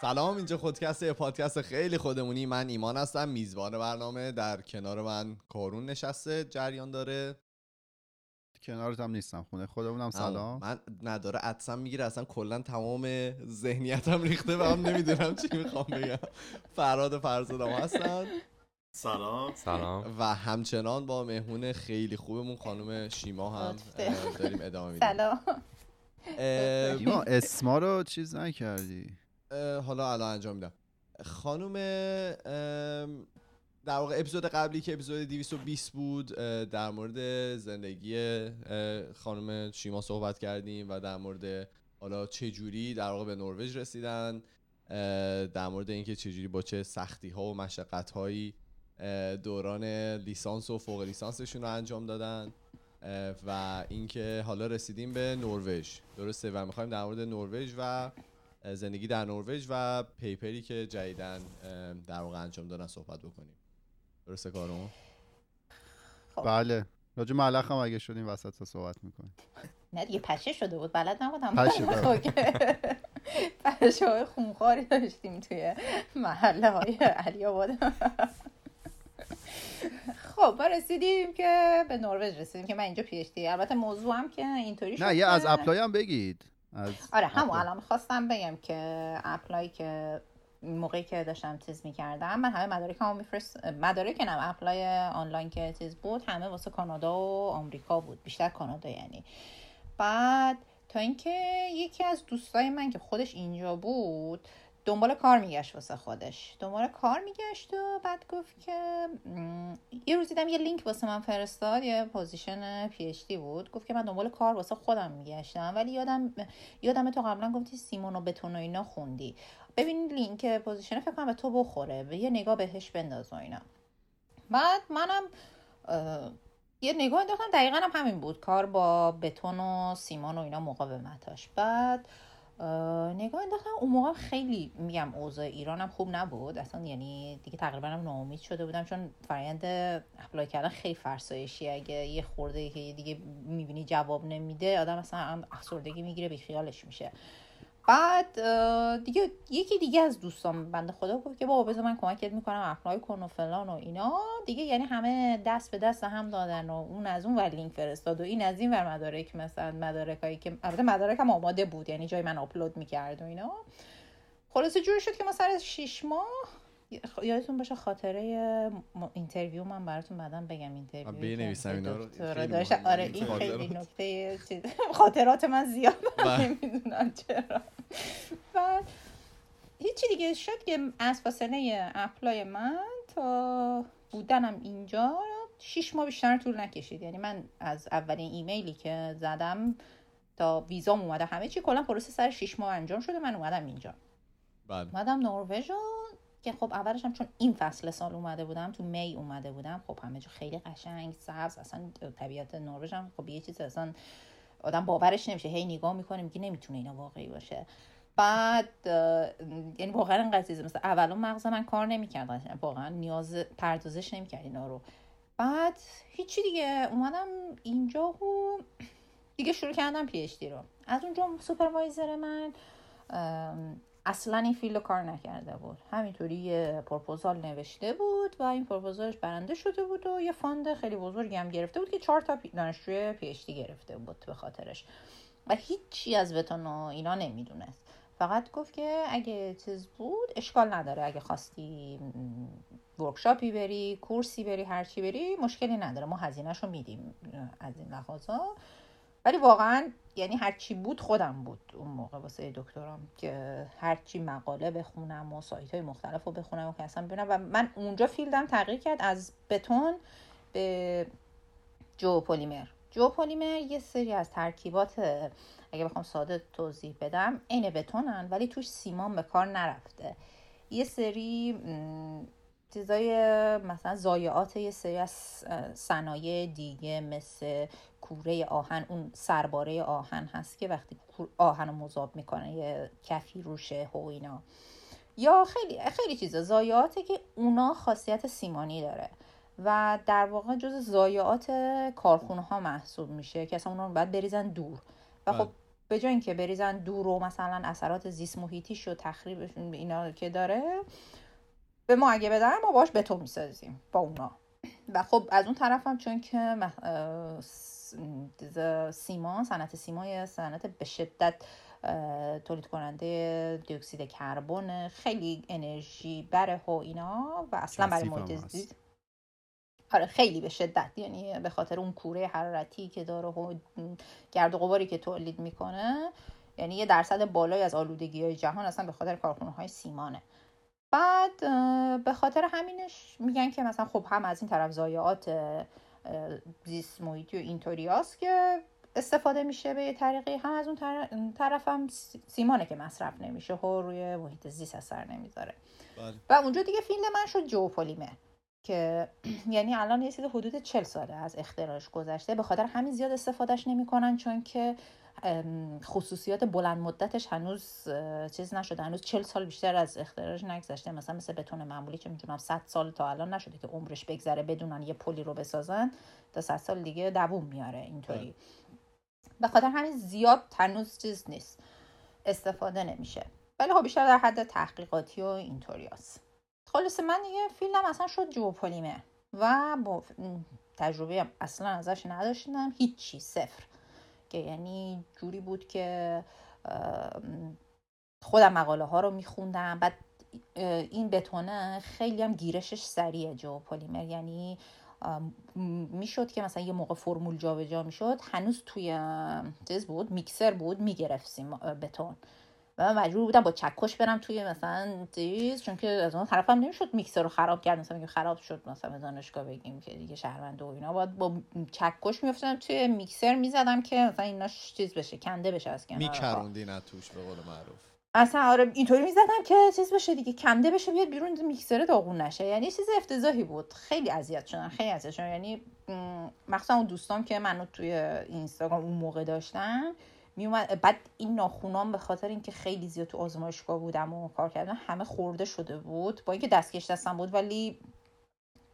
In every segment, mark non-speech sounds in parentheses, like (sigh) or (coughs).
سلام اینجا خودکست یه پادکست خیلی خودمونی. من ایمان هستم میزبان برنامه. در کنار من کارون نشسته جریان داره. کنارت هم نیستم خونه خودمونم. سلام. من نداره عدسم می‌گیره. اصلا کلا تمام ذهنیتم ریخته و هم نمی‌دونم چی می‌خوام بگم. فراد فرزادم هستن. سلام. سلام. و همچنان با مهمون خیلی خوبمون خانم شیما هم داریم ادامه میدیم. سلام. دیما اسما رو چیز نکردی. حالا الان انجام میدم. خانم در واقع اپیزود قبلی که اپیزود 220 بود در مورد زندگی خانم شیما صحبت کردیم و در مورد حالا چه جوری در واقع به نروژ رسیدن در مورد اینکه چه جوری با چه سختی ها و مشقت هایی دوران لیسانس و فوق لیسانسشون رو انجام دادن و اینکه حالا رسیدیم به نروژ. درسته؟ و می‌خوایم در مورد نروژ و زندگی در نروژ و پیپری که جدیدن در واقع انجام دادن صحبت بکنیم. درسته کارو بله. راجع ملخ هم اگه شدیم وسط رو صحبت می‌کنیم. نه دیگه پشه شده بود. بلد نبودم. پشه، (laughs) بله. پشه های خونخواری داشتیم توی محله های علی آباد. خب ما رسیدیم که به نروژ رسیدیم که من اینجا پیشتی البته موضوع هم که اینطوری شد نه یه از apply هم بگید. از آره همون. الان می‌خواستم بگم که apply که موقعی که داشتم چیز می‌کردم من همه مدارک هم میفرست مدارک نم apply آنلاین که چیز بود همه واسه کانادا و آمریکا بود بیشتر کانادا یعنی بعد تا اینکه یکی از دوستای من که خودش اینجا بود دنبال کار میگشت واسه خودش. دنبال کار میگشت و بعد گفت که یه روز دیدم یه لینک واسه من فرستاد یه position PhD بود. گفت که من دنبال کار واسه خودم میگشتم. ولی یادم یادم تو قبلا گفتی سیمون و بتون و اینا خوندی. ببین لینک position فکر کنم به تو بخوره. به یه نگاه بهش بنداز و اینا. بعد منم یه نگاه انداختم دقیقا هم همین بود. کار با بتون و سیمان و اینا مقاومتاش. بعد نگاه انداختم اون موقع خیلی میگم اوضاع ایرانم خوب نبود. اصلا یعنی دیگه تقریبا هم ناامید شده بودم چون فرایند apply کردن خیلی فرسایشی اگه یه خورده که دیگه می‌بینی جواب نمیده آدم اصلا افسردگی می‌گیره بیخیالش میشه. بعد دیگه یکی دیگه از دوستان بنده خدا گفت که بابا بذار من کمکت می‌کنم apply کن و فلان و اینا. دیگه یعنی همه دست به دست هم دادن و اون از اون ور لینک فرستاد و این از این ور مدارک مثلا مدارکایی که البته مدارک هم آماده بود یعنی جای من آپلود می‌کرد و اینا. خلاصه جوری شد که ما سر شیش ماه یادتون باشه خاطره interview من براتون بعدم بگم interview بنویسم اینا رو. مهمه آره این خیلی. نکته چیز (laughs) خاطرات من زیاد. (laughs) نمی‌دونم چرا (laughs) بعد هیچی دیگه شد که از فاصله apply من تا بودنم اینجا شیش ماه بیشتر طول نکشید یعنی من از اولین ایمیلی که زدم تا ویزام اومده همه چی کلا پروسه سر شیش ماه انجام شده من اومدم اینجا بله اومدم نروژ و که خب اولش هم چون این فصل سال اومده بودم تو می اومده بودم خب همه جا خیلی قشنگ سبز اصلا طبیعت نروژ هم خب یه چیز اصلا آدم باورش نمیشه هی نگاه می‌کنه میگه نمی‌تونه اینا واقعی باشه. بعد یعنی واقعا این قضیه مثلا اولا مغز من کار نمی‌کرد واقعا نیاز پردازش نمی‌کرد اینا رو. بعد هیچی دیگه اومدم اینجا و دیگه شروع کردم PhD رو. از اونجا supervisor من اصلا این field رو کار نکرده بود. همینطوری یه پروپوزال نوشته بود و این پروپوزالش برنده شده بود و یه fund خیلی بزرگی هم گرفته بود که چهار تا دانشجوی PhD گرفته بود به خاطرش. و هیچی از بتون و اینا نمی‌دونست. فقط گفت که اگه چیز بود اشکال نداره. اگه خواستی ورکشاپی بری کورسی بری هرچی بری مشکلی نداره. ما هزینهشو میدیم از این لحاظا ولی واقعا یعنی هرچی بود خودم بود اون موقع واسه دکترام که هرچی مقاله بخونم و سایت های مختلف رو بخونم و که اصلا ببینم. و من اونجا فیلدم تغییر کرد از بتون به جوپلیمر جوپلیمر یه سری از ترکیبات اگه بخوام ساده توضیح بدم عین بتونن ولی توش سیمان به کار نرفته. یه سری چیزای مثلا ضایعات یه سری از صنایع دیگه مثل کوره آهن اون سرباره آهن هست که وقتی آهن رو مذاب می‌کنه یه کفی روشه و اینا. یا خیلی خیلی چیزا. ضایعاته که اونا خاصیت سیمانی داره و در واقع جز ضایعات کارخونه ها محسوب میشه که اصلا اونا رو باید بریزن دور. و خب به جای اینکه بریزن دور و مثلا اثرات زیست محیطیش و تخریب اینا که داره به ما اگه بدن ما باش بتون می‌سازیم با اونا. و خب از اون طرف هم چون که سیما صنعت سیما صنعت به شدت تولید کننده دیوکسید کربن خیلی انرژی بره و اینا و اصلا برای محیط زیست. آره خیلی به شدت. یعنی به خاطر اون کوره حرارتی که داره و گرد و غباری که تولید می‌کنه یعنی یه درصد بالایی از آلودگی های جهان اصلا به خاطر کارخونه های سیمانه. بعد به خاطر همینش میگن که مثلا خب هم از این طرف ضایعات زیست محیطی و اینطوریاست که استفاده میشه به یه طریقی. هم از اون طرف هم سیمانه که مصرف نمیشه. و روی محیط زیست اثر نمی‌ذاره. بله. و اونجا دیگه فیلم من شد جوپولیمر که (clears throat) یعنی الان یه چیز حدود چل ساله از اختراعش گذشته. به خاطر همین زیاد استفادهش نمی‌کنن چون که خصوصیات بلند مدتش هنوز چیز نشده. هنوز چل سال بیشتر از اختراعش نگذشته. مثلا مثل بتون معمولی که می‌تونم 100 سال تا الان نشده که عمرش بگذره بدونن یه پلی رو بسازن تا 100 سال دیگه دووم میاره اینطوری. به خاطر همین زیاد هنوز چیز نیست. استفاده نمیشه. ولی خب بیشتر در حد تحقیقاتی و اینطوری هست. خلاص من دیگه فیلم اصلا شد جوپولیمر و با تجربه اصلا ازش نداشتم. هیچی صفر. که یعنی جوری بود که خودم مقاله ها رو میخوندم. بعد این بتونه خیلی هم گیرشش سریعه جو پلیمر. یعنی می‌شد که مثلا یه موقع فرمول جابجا می‌شد هنوز توی چیز بود میکسر بود می‌گرفتیم بتون. و من مجبور بودم با چکش برم توی مثلا چیز چون که از اون طرفم نمی‌شد میکسر رو خراب کرد. مثلا خراب شد مثلا دانشگاه بگیم که دیگه شهروند و اینا. باید با چکش میافتادم توی میکسر می‌زدم که مثلا اینا چیز بشه کنده بشه از کنار میکروندی نه توش به قول معروف. اصلا آره اینطوری می‌زدم که چیز بشه دیگه کنده بشه بیاد بیرون میکسر داغون نشه. یعنی چیز افتضاحی بود. خیلی اذیت شدن خیلی اذیت شدن یعنی مخصوصا اون دوستان که منو توی اینستاگرام اون موقع داشتن میومد بعد این ناخونام به خاطر اینکه خیلی زیاد تو آزمایشگاه بودم و کار کردم همه خورده شده بود. با اینکه دستکش دستم بود ولی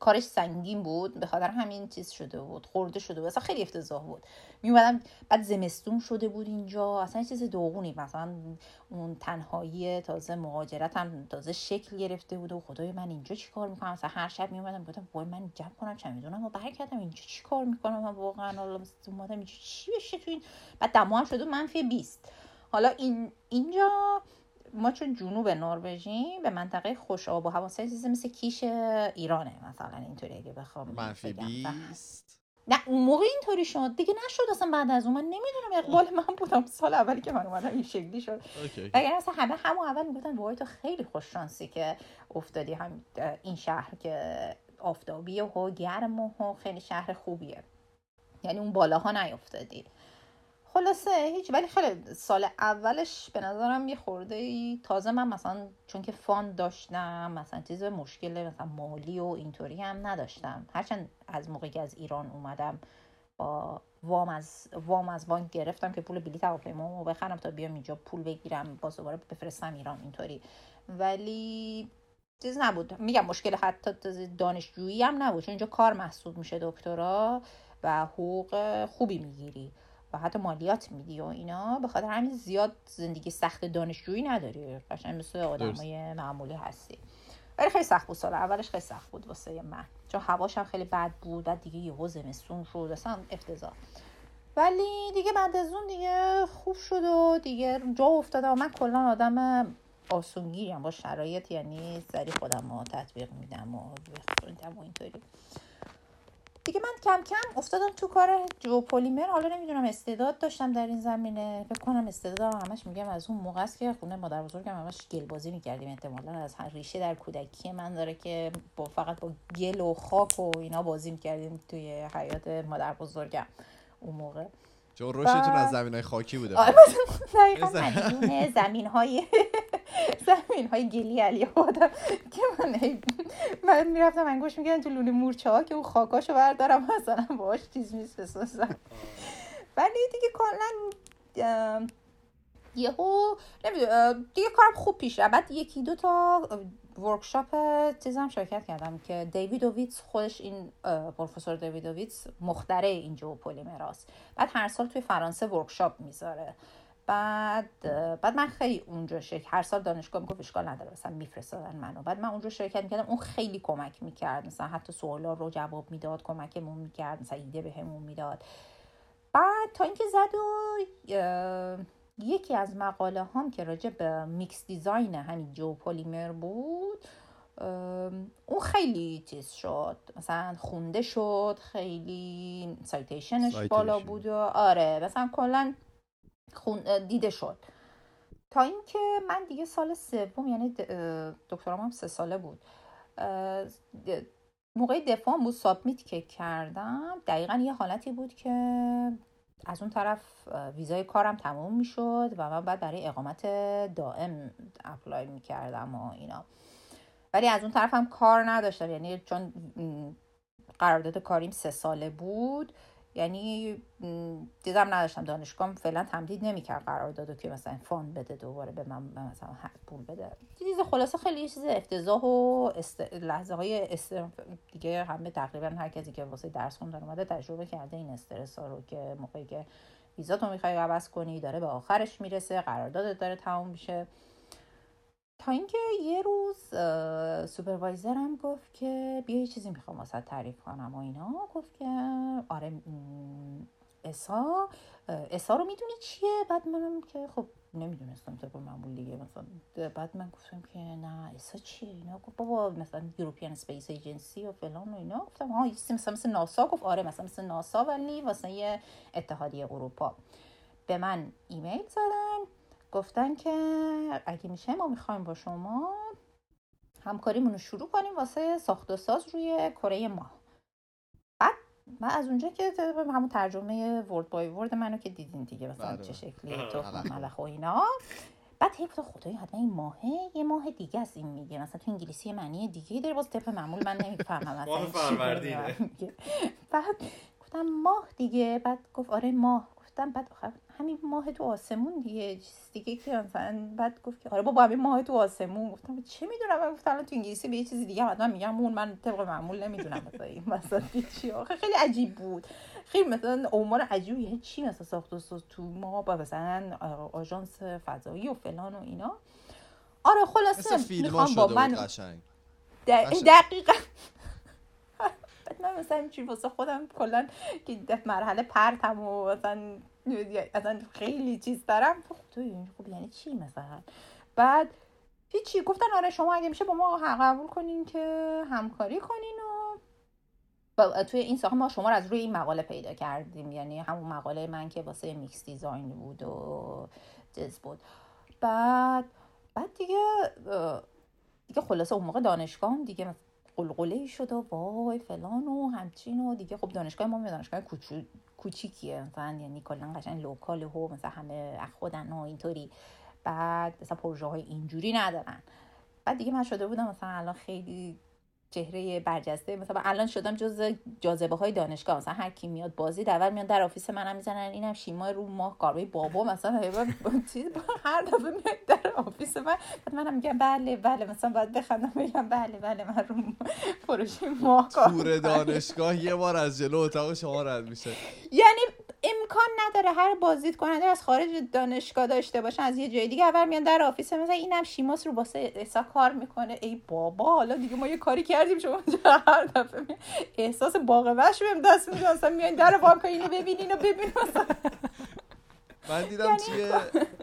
کارش سنگین بود به خاطر همین چیز شده بود خورده شده بود اصلا خیلی افتضاح بود. میومدم بعد زمستون شده بود اینجا اصلا چیز دوغونی مثلا اون تنهایی تازه مهاجرت هم تازه شکل گرفته بود و خدای من اینجا چی کار می‌کنم؟ مثلا هر شب میومدم گفتم وای من جمع کنم چه می‌دونم و برگردم اینجا چی کار می‌کنم؟ من واقعا حالا اومدم اینجا چی بشه تو این؟ بعد دما هم شده منفی 20 حالا این اینجا ما چون جنوب نروژیم به منطقه خوش آب و هوا چیزی مثل کیش ایرانه مثلا اینطوری اگه بخوام منفی 20 نه اون موقع اینطوری شد. دیگه نشد اصلا بعد از اون. من نمی‌دونم اقبال من بودم سال اولی که من اومدم این شکلی شد. اگر اصلا همه همون اول می‌گفتن وای تو خیلی خوش شانسی که افتادی هم این شهر که آفتابیه و گرم و خیلی شهر خوبیه. یعنی اون بالاها نیافتادی خلاصه هیچ ولی خیلی سال اولش به نظرم یه خورده ای تازه من مثلا چون که fund داشتم مثلا چیز مشکل مثلا مالی و اینطوری هم نداشتم. هرچند از موقعی که از ایران اومدم با وام از وام از بانک گرفتم که پول بلیط هواپیما رو بخرم تا بیام اینجا پول بگیرم باز دوباره بفرستم ایران اینطوری. ولی چیز نبود. میگم مشکل حتی دانشجویی هم نبود. چون اینجا کار محسوب میشه دکترا و حقوق خوبی می‌گیری. و حتی مالیات میدی و اینا به خاطر همین زیاد زندگی سخت دانشجویی نداری. قشنگ مثل آدمای معمولی هستی. ولی خیلی سخت بود سال اولش خیلی سخت بود واسه من. چون هواش هم خیلی بد بود بعد دیگه یهو زمستون شد اصلا افتضاح. ولی دیگه بعد از اون دیگه خوب شد و دیگه جا افتاده و من کلا آدم آسونگیریم با شرایط یعنی سری خودم رو تطبیق میدم و و اینطوری. دیگه من کم کم افتادم تو کار پلیمر حالا نمی‌دونم استعداد داشتم در این زمینه. فکر کنم استعداد همش میگم از اون موقع که خونه مادر بزرگم همش گل بازی می‌کردیم. احتمالا از هر ریشه در کودکی من داره که با فقط با گل و خاک و اینا بازی می‌کردیم توی حیات مادر بزرگم اون موقع. چون رشدتون از زمین های خاکی بوده آره زمین های زمین های گلی علی آدم که من من می‌رفتم انگوش میگردم تو لونه مورچه ها که اون خاکاشو بردارم مثلا باش چیز میز بسازم. ولی دیگه کلا یهو نمی‌دونم دیگه کارم خوب پیش بعد یکی دو تا workshop چیزم شرکت کردم که داویدوویتس خودش این پروفسور داویدوویتس مخترع این geopolymer هاست بعد هر سال توی فرانسه workshop می‌ذاره. بعد بعد من خیلی اونجا شرکت هر سال دانشگاه می‌گفت اشکال نداره مثلا میفرستادن منو. بعد من اونجا شرکت می‌کردم اون خیلی کمک می‌کرد. مثلا حتی سوالا رو جواب می‌داد کمکمون می‌کرد مثلا ایده بهمون می‌داد. بعد تا اینکه زد و یکی از مقاله هم که راجع به mix design همین geopolymer بود اون خیلی چیز شد. مثلا خونده شد خیلی citation ش بالا بود و آره مثلا کلا خون دیده شد. تا اینکه من دیگه سال سوم یعنی دکترام هم سه ساله بود موقع دفاع بود submit که کردم دقیقا یه حالتی بود که از اون طرف ویزای کارم تموم می‌شد و من بعد برای اقامت دائم apply می‌کردم و اینا. ولی از اون طرف هم کار نداشتم. یعنی چون قرارداد کاریم سه ساله بود یعنی دیدم نداشتم دانشگاه فعلا تمدید نمی‌کرد قرار دادو که مثلا fund بده دوباره به من مثلا پول بده. چیز خلاصه خیلی چیز افتضاح و است... لحظه های است... دیگه همه تقریبا هر کسی که واسه درس خوندن اومده تجربه کرده این استرس ها رو که موقعی که ویزا تو می‌خوای عوض کنی داره به آخرش می‌رسه قراردادت داره تموم میشه. تا اینکه یه روز سوپروایزرم گفت که بیا یه چیزی می‌خوام واسه تعریف کنم و اینا. گفت که آره اسا اسا رو می‌دونی چیه؟ بعد منم که خب نمی‌دونستم طبق معمول دیگه. مثلا بعد من گفتم که نه ESA چیه؟ اینا گفت بابا مثلا European Space Agency و فلان و اینا. گفتم ها مثلا مثل ناسا؟ گفت آره مثلا مثل ناسا ولی واسه اتحادیه اروپا. به من ایمیل زدن. گفتن که اگه میشه ما می‌خوایم با شما همکاریمون رو شروع کنیم واسه ساخت و ساز روی کره ماه بعد من از اونجا که همون ترجمه word by word منو که دیدین دیگه مثلا چه شکلی (laughs) تو ملخ و اینا. بعد هی گفتم خدای حتما این ماهه یه ماه دیگه است این میگه. مثلا تو انگلیسی معنی دیگه داره باز طبق معمول من نمی‌فهمم (laughs) ماه فروردینه. بعد گفتم ماه دیگه بعد گفت آره ماه. گفتم بعد همین ماه تو آسمون دیگه دیگه که مثلا بعد گفت که آره بابا همین ماه تو آسمون. گفتم چه می‌دونم؟ من گفتم تو انگلیسی به یه چیزی دیگه حتما میگم. اون من طبق معمول نمی‌دونم مثلا این مثلا چی خیلی عجیب بود. خیلی مثلا عمر عجیبی یعنی چی مثلا ساخت و تو ما با مثلا آژانس فضایی و فلان و اینا. آره خلاصه می‌خوام با من دقیقا. بعد من مثلا چی واسه خودم کلا که مرحله پرتم و مثلا خیلی چیز دارم. خب خب یعنی چی مثلا؟ بعد هیچی گفتن آره شما اگه میشه با ما قبول کنین که همکاری کنین و توی این ساخت ما شما رو از روی این مقاله پیدا کردیم. یعنی همون مقاله من که واسه mix design بود و جز بود. بعد بعد دیگه دیگه خلاصه اون موقع دانشگاه هم دیگه غلغله شد و وای فلان و همچین و دیگه. خب دانشگاه ما دانشگاه کوچیکیه. مثلا یعنی کلا قشنگ local و مثلا همه خودن و اینطوری. بعد مثلا پروژه های اینجوری ندارن. بعد دیگه من شده بودم مثلا الان خیلی چهره برجسته. مثلا الان شدم جز جاذبه های دانشگاه. مثلا هر کی میاد بازی دور میاد در office منم می‌زنن. اینم شیما رو ماه کارهای بابا مثلا (laughs) چیز هر دفعه میاد در office من. بعد منم میگم بله بله مثلا باید بخندم. بگم بله بله من رو پروژه ماه تور دانشگاه یه بار از جلو اتاق شما رد میشه. یعنی امکان نداره هر بازدید کننده از خارج دانشگاه داشته باشن از یه جای دیگه اول میان در office مثلا اینم شیماس رو واسه ESA کار می‌کنه. ای بابا حالا دیگه ما یه کاری کردیم شما (laughs) هر دفعه احساس باغ وحش بهم دست میده مثلا میان در وام اینو ببین اینو (laughs) ببین. من دیدم یعنی توی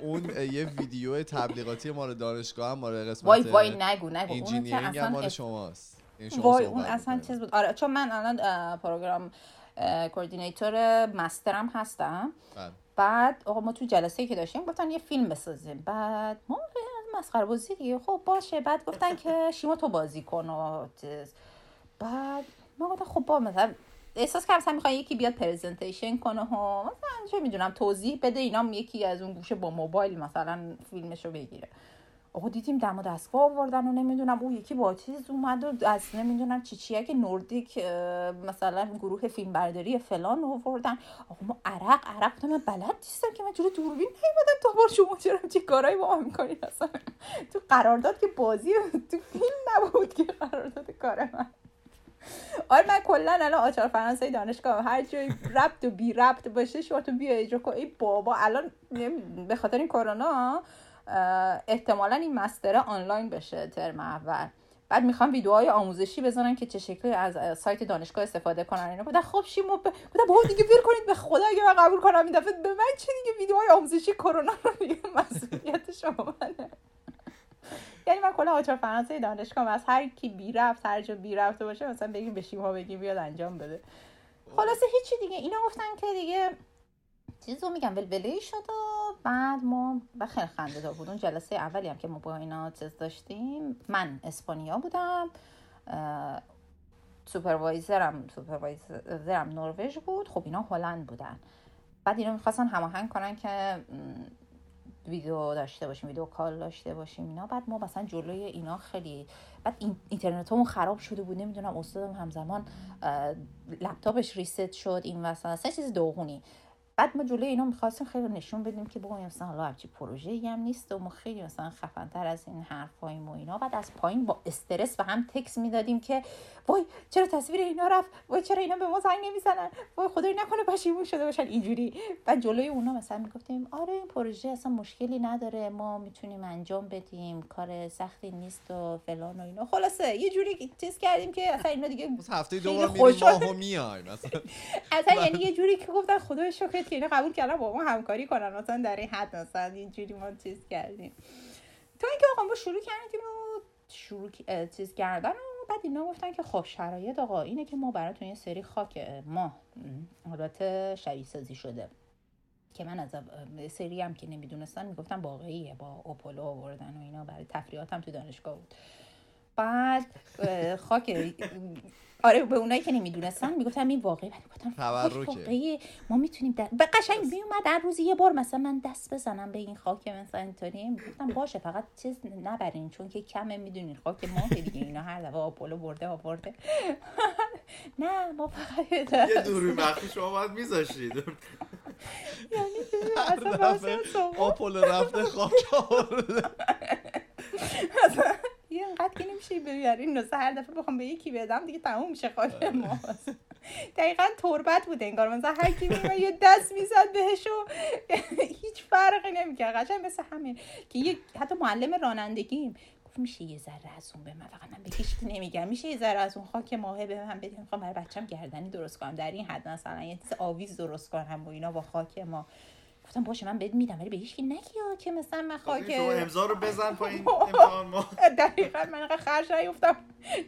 اون یه ویدیو تبلیغاتی مال دانشگاه هم مال قسمت وای وای نگو نگو. engineering هم مال شماست. وای اون اصلا چیز بود. آره چون من الان program coordinator master م هستم. بله. بعد آقا ما تو جلسه که داشتیم گفتن یه فیلم بسازیم. بعد ما مسخره بازی دیگه. خب باشه. بعد گفتن که (laughs) شیما تو بازی کن و بعد ما گفتم خب با مثلا احساس کردم مثلا می‌خوای یکی بیاد پرزنتیشن کنه ها مثلا چه می‌دونم توضیح بده اینا یکی از اون گوشه با موبایل مثلا فیلمشو بگیره. آقا دیدیم دم دستگاه آوردن و نمی‌دونم او یکی با چیز اومد و از نمی‌دونم چی چیه که نوردیک مثلا گروه فیلم برداری فلان آوردن. آقا ما عرق عرق من بلد نیستم که من جلو دوربین نیومدم. تا بار شما چرا چه کارایی با ما می‌کنی اصلا تو قرارداد که بازی تو فیلم نبود که قرارداد کار من. آره من کلا الان آچار فرانسه دانشگاه هر جای ربط و بی ربط باشه شما تو بیا اجرا کن. ای بابا الان به خاطر این کرونا احتمالا این مستره آنلاین بشه ترم اول. بعد می‌خوام ویدیوهای آموزشی بزنن که چه شکلی از سایت دانشگاه استفاده کنن. اینا بودن خب شیما ب... بودن بابا دیگه بیر کنید به خدا اگه من قبول کنم این دفعه به من چه دیگه ویدیوهای آموزشی کرونا رو دیگه مسئولیت شما منه. یعنی من کلا آچار فرانسه دانشگاه از هر کی بی رفت هر جا بی رفته باشه مثلا بگیم به شیما بگیم بیاد انجام بده. خلاصه هیچی دیگه. اینا گفتن که دیگه چیز رو میگم ولوله شد و بعد ما و خیلی خنده دار بود. اون جلسه اولی هم که ما با اینا چیز داشتیم من اسپانیا بودم supervisor م supervisor م نروژ بود. خب اینا هلند بودن. بعد اینا می‌خواستن هماهنگ کنن که ویدیو داشته باشیم ویدیو کال داشته باشیم اینا. بعد ما مثلا جلوی اینا خیلی بعد این اینترنتمون خراب شده بود. نمی‌دونم استادم همزمان لپتاپش ریست شد این مثلا سه چیز دوغونی بعد ما جلوی اینا می‌خواستیم خیلی نشون بدیم که بابا مثلا حالا هرچی پروژه هم نیست و ما خیلی مثلا خفنتر از این حرفای و اینا. بعد از پایین با استرس به هم تکس می‌دادیم که وای چرا تصویر اینا رفت؟ وای چرا اینا به ما زنگ نمی‌زنن؟ وای خدای نکنه پشیمون شده باشن. اینجوری. بعد جلوی اونا مثلا می‌گفتیم آره این پروژه اصلا مشکلی نداره. ما می‌تونیم انجام بدیم. کار سختی نیست و فلان و اینا. خلاصه یه جوری چیز کردیم که اصلا اینا دیگه هفته دو بار میریم ماهو میایم (laughs) اصلا یعنی یه جوری که گفتن خدای شکر که اینا قبول کردن با ما همکاری کنن. مثلا در این حد مثلا اینجوری ما چیز کردیم. تو اینکه آقا ما شروع کردیم و شروع چیز کردن و بعد اینا گفتن که خب شرایط آقا اینه که ما براتون یه سری خاک ما البته شبیه سازی شده. که من از سری هم که نمی‌دونستن می‌گفتم واقعیه با اوپولو آوردن و اینا برای تفریحاتم تو دانشگاه بود. بعد خاک آره به اونایی که نمی‌دونستن می‌گفتم این واقعی ولی گفتم واقعی ما می‌تونیم در... به قشنگ میومد در روزی یه بار مثلا من دست بزنم به این خاک مثلا اینطوری گفتم باشه فقط چیز نبرین چون که کمه می‌دونین خاک ما دیگه اینا هر دفعه آپولو برده آورده (laughs) نه ما فقط یه دوری مخفی شما باید میذاشید. یعنی اصلا آپولو رفته خاک آورده (laughs) انقدر که نمیشه ببرین نوزه هر دفعه بخوام به یکی بدم دیگه تموم میشه خاک ما دقیقا تربت بود انگار. مثلا هر کی یه دست می‌زد بهش و (laughs) هیچ فرقی نمی‌کرد. قشنگ مثل همین که یه حتی معلم رانندگیم گفت میشه یه ذره از اون به من فقط من به هیچ نمیگم. میشه یه ذره از اون خاک ماهه به من بدیم می‌خوام برای بچم گردنی درست کنم. در این حد مثلا یه چیز آویز درست کنم و اینا با خاک ما. گفتم باشه من بهت میدم ولی به هیچ نگی که مثلا من خاک شما امضا رو بزن پایین (laughs) امتحان ما. دقیقاً من انقدر خرج نیفتم.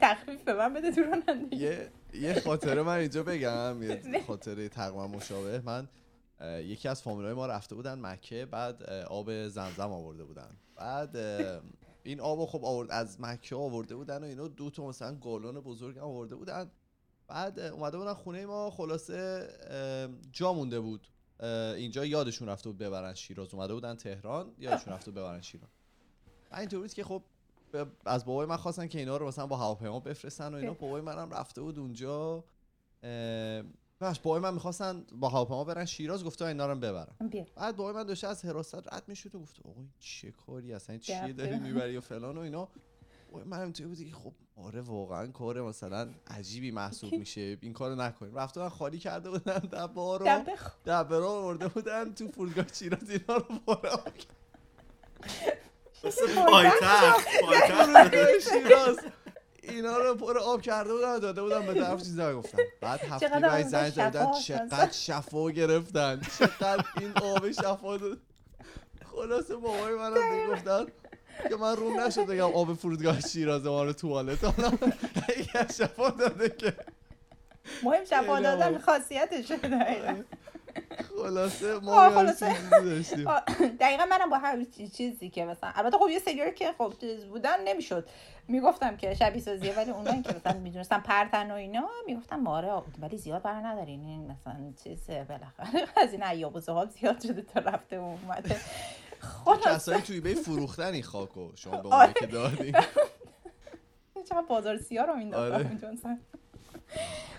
تخفیف به من بده تو رانندگی یه یه خاطره من اینجا بگم یه (laughs) خاطره تقریبا مشابه. من یکی از فامیلای ما رفته بودن مکه بعد آب زمزم آورده بودن. بعد این آب خب آورد از مکه آورده بودن و اینو دو تا مثلا گالون بزرگ آورده بودن. بعد اومده بودن خونه ما خلاصه جا مونده بود. اینجا یادشون رفته بود ببرن شیراز. اومده بودن تهران یادشون رفته بود ببرن شیراز. اینطور بود که خب از بابای من خواستن که اینا رو مثلا با هواپیما بفرستن و اینا. بابای منم رفته بود اونجا. باش بابای من می‌خواستن با هواپیما برن شیراز گفته اینا رو ببرن. بعد بابای من داشته از حراست رد می‌شد و گفت آقا چه کاری اصلا چیه داری می‌بری و فلان و اینا؟ منم توی بودی خب آره واقعا کار مثلا عجیبی محسوب میشه. این کارو نکنیم. رفتن خالی کرده بودن دبه رو دبه رو آورده بودن تو فرودگاه شیراز اینا رو بارا پایتخت شیراز. اینا رو پر آب کرده بودن داده بودن به طرف چیزا گفتن بعد هفته بعد زنگ دادن چقدر شفا گرفتن چقدر این آب شفا خلاصه بابای منم گفتن که من روم نشد بگم آب فرودگاه شیراز ما رو توالت حالا (laughs) یه شفا داده که. مهم شفا دادن خاصیتشه خلاصه ما خلاصه. داشتیم دقیقا منم با هر چیزی که مثلا البته خب یه سریور که خب چیز بودن نمی‌شد. می‌گفتم که شبیه سازیه ولی اونایی که مثلا می‌دونستم پرتن و اینا می‌گفتم آره ولی زیاد برای ندارین. این مثلا چیز بالاخره (laughs) از این ایاب و زیاد شده تا رفته اومده. کسایی توی بی فروختن این خاکو شما به اونایی که دادین (laughs) چقدر بازار سیاه رو مینداختم آره.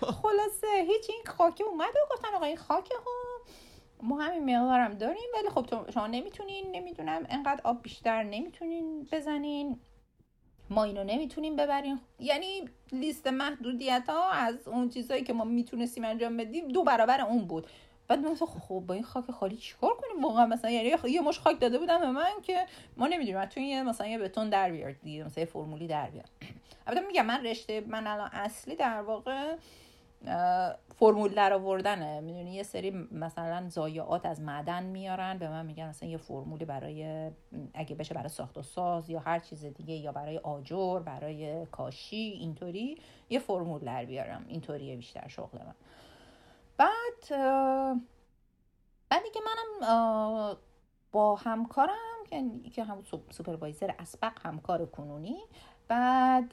خلاصه هیچ این خاک اومد و گفتن آقا این خاک ها ما همین مقدارم داریم ولی خب شما نمی‌تونین نمی‌دونم انقدر آب بیشتر نمی‌تونین بزنین. ما اینو نمی‌تونیم ببریم. یعنی لیست محدودیت ها از اون چیزهایی که ما می‌تونستیم انجام بدیم دو برابر اون بود. بعد گفتم خب با این خاک خالی چیکار کنیم واقعا؟ مثلا یعنی یه مش خاک داده بودم به من که ما نمی‌دونیم تو این مثلا یه بتون در بیار دیگه مثلا یه فرمولی در بیار (clears throat) البته میگم من رشته من الان اصلی در واقع فرمول در آوردنه می‌دونی یه سری مثلا ضایعات از معدن میارن به من میگن مثلا یه فرمولی برای اگه بشه برای ساخت و ساز یا هر چیز دیگه یا برای آجر برای کاشی اینطوری یه فرمول در بیارم. اینطوریه بیشتر شغل من. بعد بعد دیگه منم با همکارم که که هم sup- supervisor اسبق همکار کنونی. بعد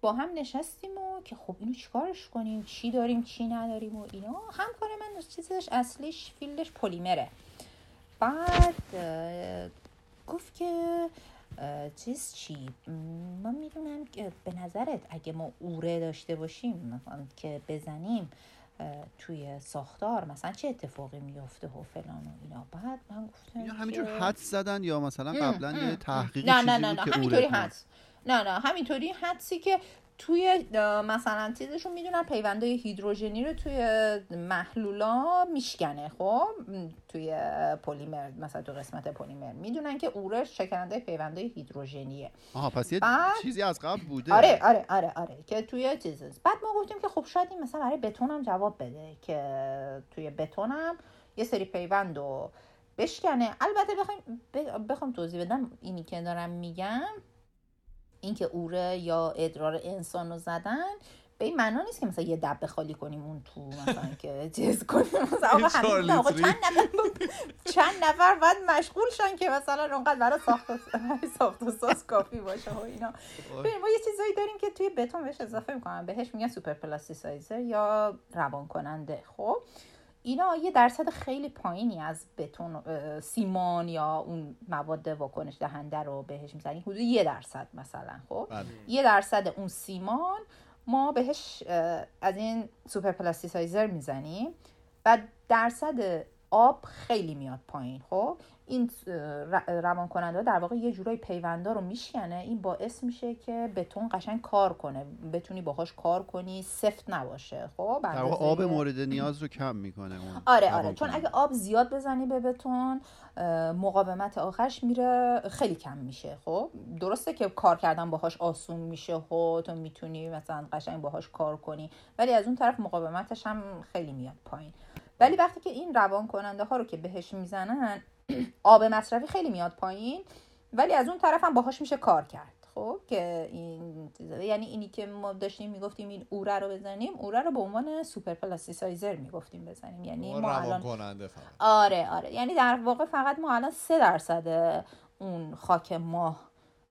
با هم نشستیم و که خب اینو چیکارش کنیم؟ چی داریم چی نداریم و اینا. همکار من چیزش اصلیش field ش پلیمره. بعد گفت که چیز چی؟ من می‌دونم که به نظرت اگه ما اوره داشته باشیم که بزنیم توی ساختار مثلا چه اتفاقی میفته و فلان و اینا. بعد من گفتم یا همینجور حد زدن یا مثلا قبلا یه تحقیقی نه نه نه نه همینطوری حدس نه نه همینطوری حدسی که توی مثلا چیزشون می‌دونن پیوندای هیدروژنی رو توی محلولا میشکنه. خب توی پلیمر مثلا تو قسمت پلیمر می‌دونن که اورش شکننده پیوندای هیدروژنیه. آها پس یه بعد- چیزی از قبل بوده. آره آره آره آره که توی چیز. بعد ما گفتیم که خب شاید این مثلا برای بتون هم جواب بده که توی بتون هم یه سری پیوند رو بشکنه. البته بخوایم ب- بخوام توضیح بدم اینی که دارم میگم. اینکه اوره یا ادرار انسان رو زدن به این معنا نیست که مثلا یه دبه خالی کنیم اون تو مثلا که چیز کنیم. (laughs) مثلا آقا. چند نفر چند نفر باید مشغول شن که مثلا اونقدر برای ساخت (laughs) ساخت و ساز کافی باشه و اینا. ببین ما یه چیزایی داریم که توی بتون بهش اضافه می‌کنن بهش میگن superplasticizer یا روان کننده خب؟ اینا یه درصد خیلی پایینی از بتون سیمان یا اون مواد واکنش دهنده رو بهش می‌زنیم حدود یه درصد مثلا خب؟ بله. یه درصد اون سیمان ما بهش از این superplasticizer می‌زنیم. و درصد آب خیلی میاد پایین خب؟ این روان کننده در واقع یه جورایی پیوندا رو میشکنه این باعث میشه که بتون قشنگ کار کنه. بتونی باهاش کار کنی سفت نباشه خب؟ در واقع آب مورد نیاز رو کم می‌کنه اون آره آره چون. اگه آب زیاد بزنی به بتون مقاومت آخرش میره خیلی کم میشه خب؟ درسته که کار کردن باهاش آسون میشه و تو می‌تونی مثلا قشنگ باهاش کار کنی ولی از اون طرف مقاومتش هم خیلی میاد پایین. ولی وقتی که این روان کننده ها رو که بهش می‌زنن (clears throat) آب مصرفی خیلی میاد پایین ولی از اون طرف هم باهاش میشه کار کرد. خب که این یعنی اینی که ما داشتیم می‌گفتیم این اوره رو بزنیم اوره رو به عنوان سوپر پلاستیسایزر می‌گفتیم بزنیم. یعنی ما الان کننده فقط. آره آره. یعنی در واقع فقط ما الان سه درصد اون خاک ماه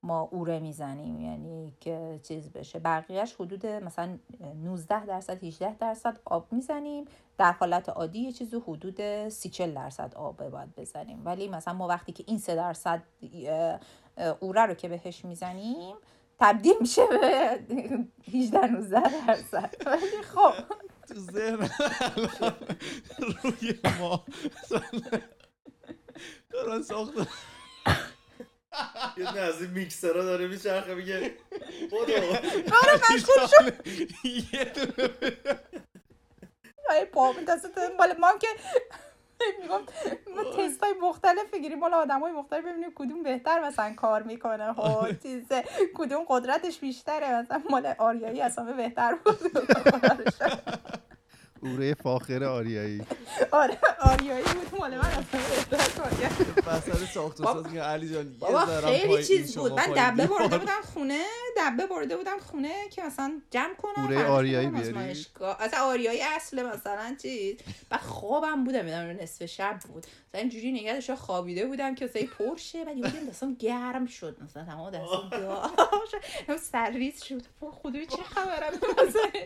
ما اوره می‌زنیم یعنی که چیز بشه. بقیهش حدود مثلا 19 درصد 18 درصد آب می‌زنیم. در حالت عادی یه چیزی حدود 30 40 درصد آب باید بزنیم. ولی مثلا ما وقتی که این سه درصد اه، اه، اوره رو که بهش می‌زنیم تبدیل میشه به 18 19 درصد. ولی خب. تو ذهن روی ما. دارن ساخت یه دونه از این میکسرها داره میچرخه میگه بدو کار (laughs) مشغول شد یه دونه. ای بابا دست مال ما که میگم ما تست های مختلف بگیریم مال آدم های مختلف ببینیم کدوم بهتر مثلا کار می‌کنه. خب چیز کدوم قدرتش بیشتره. مثلا مال آریایی اصلا بهتر بود. (laughs) اوره فاخر آریایی. آره آریایی بود. مال من اصلا ساخت و ساز. میگه علی جان بابا خیلی چیز بود. من دبه برده. بودم خونه دبه برده بودم خونه که مثلا جمع کنم اوره آریایی بیاری؟ اصلا آریایی اصل مثلا چیز. و خوابم بودم یادم نصف شب بود. مثلا اینجوری نگه داشتم خوابیده بودم که مثلا پرشه بعد یهو دستم گرم شد. مثلا تمام دستم داغ شد. سرریز شد. خب خدای چه خبرم؟ مثلا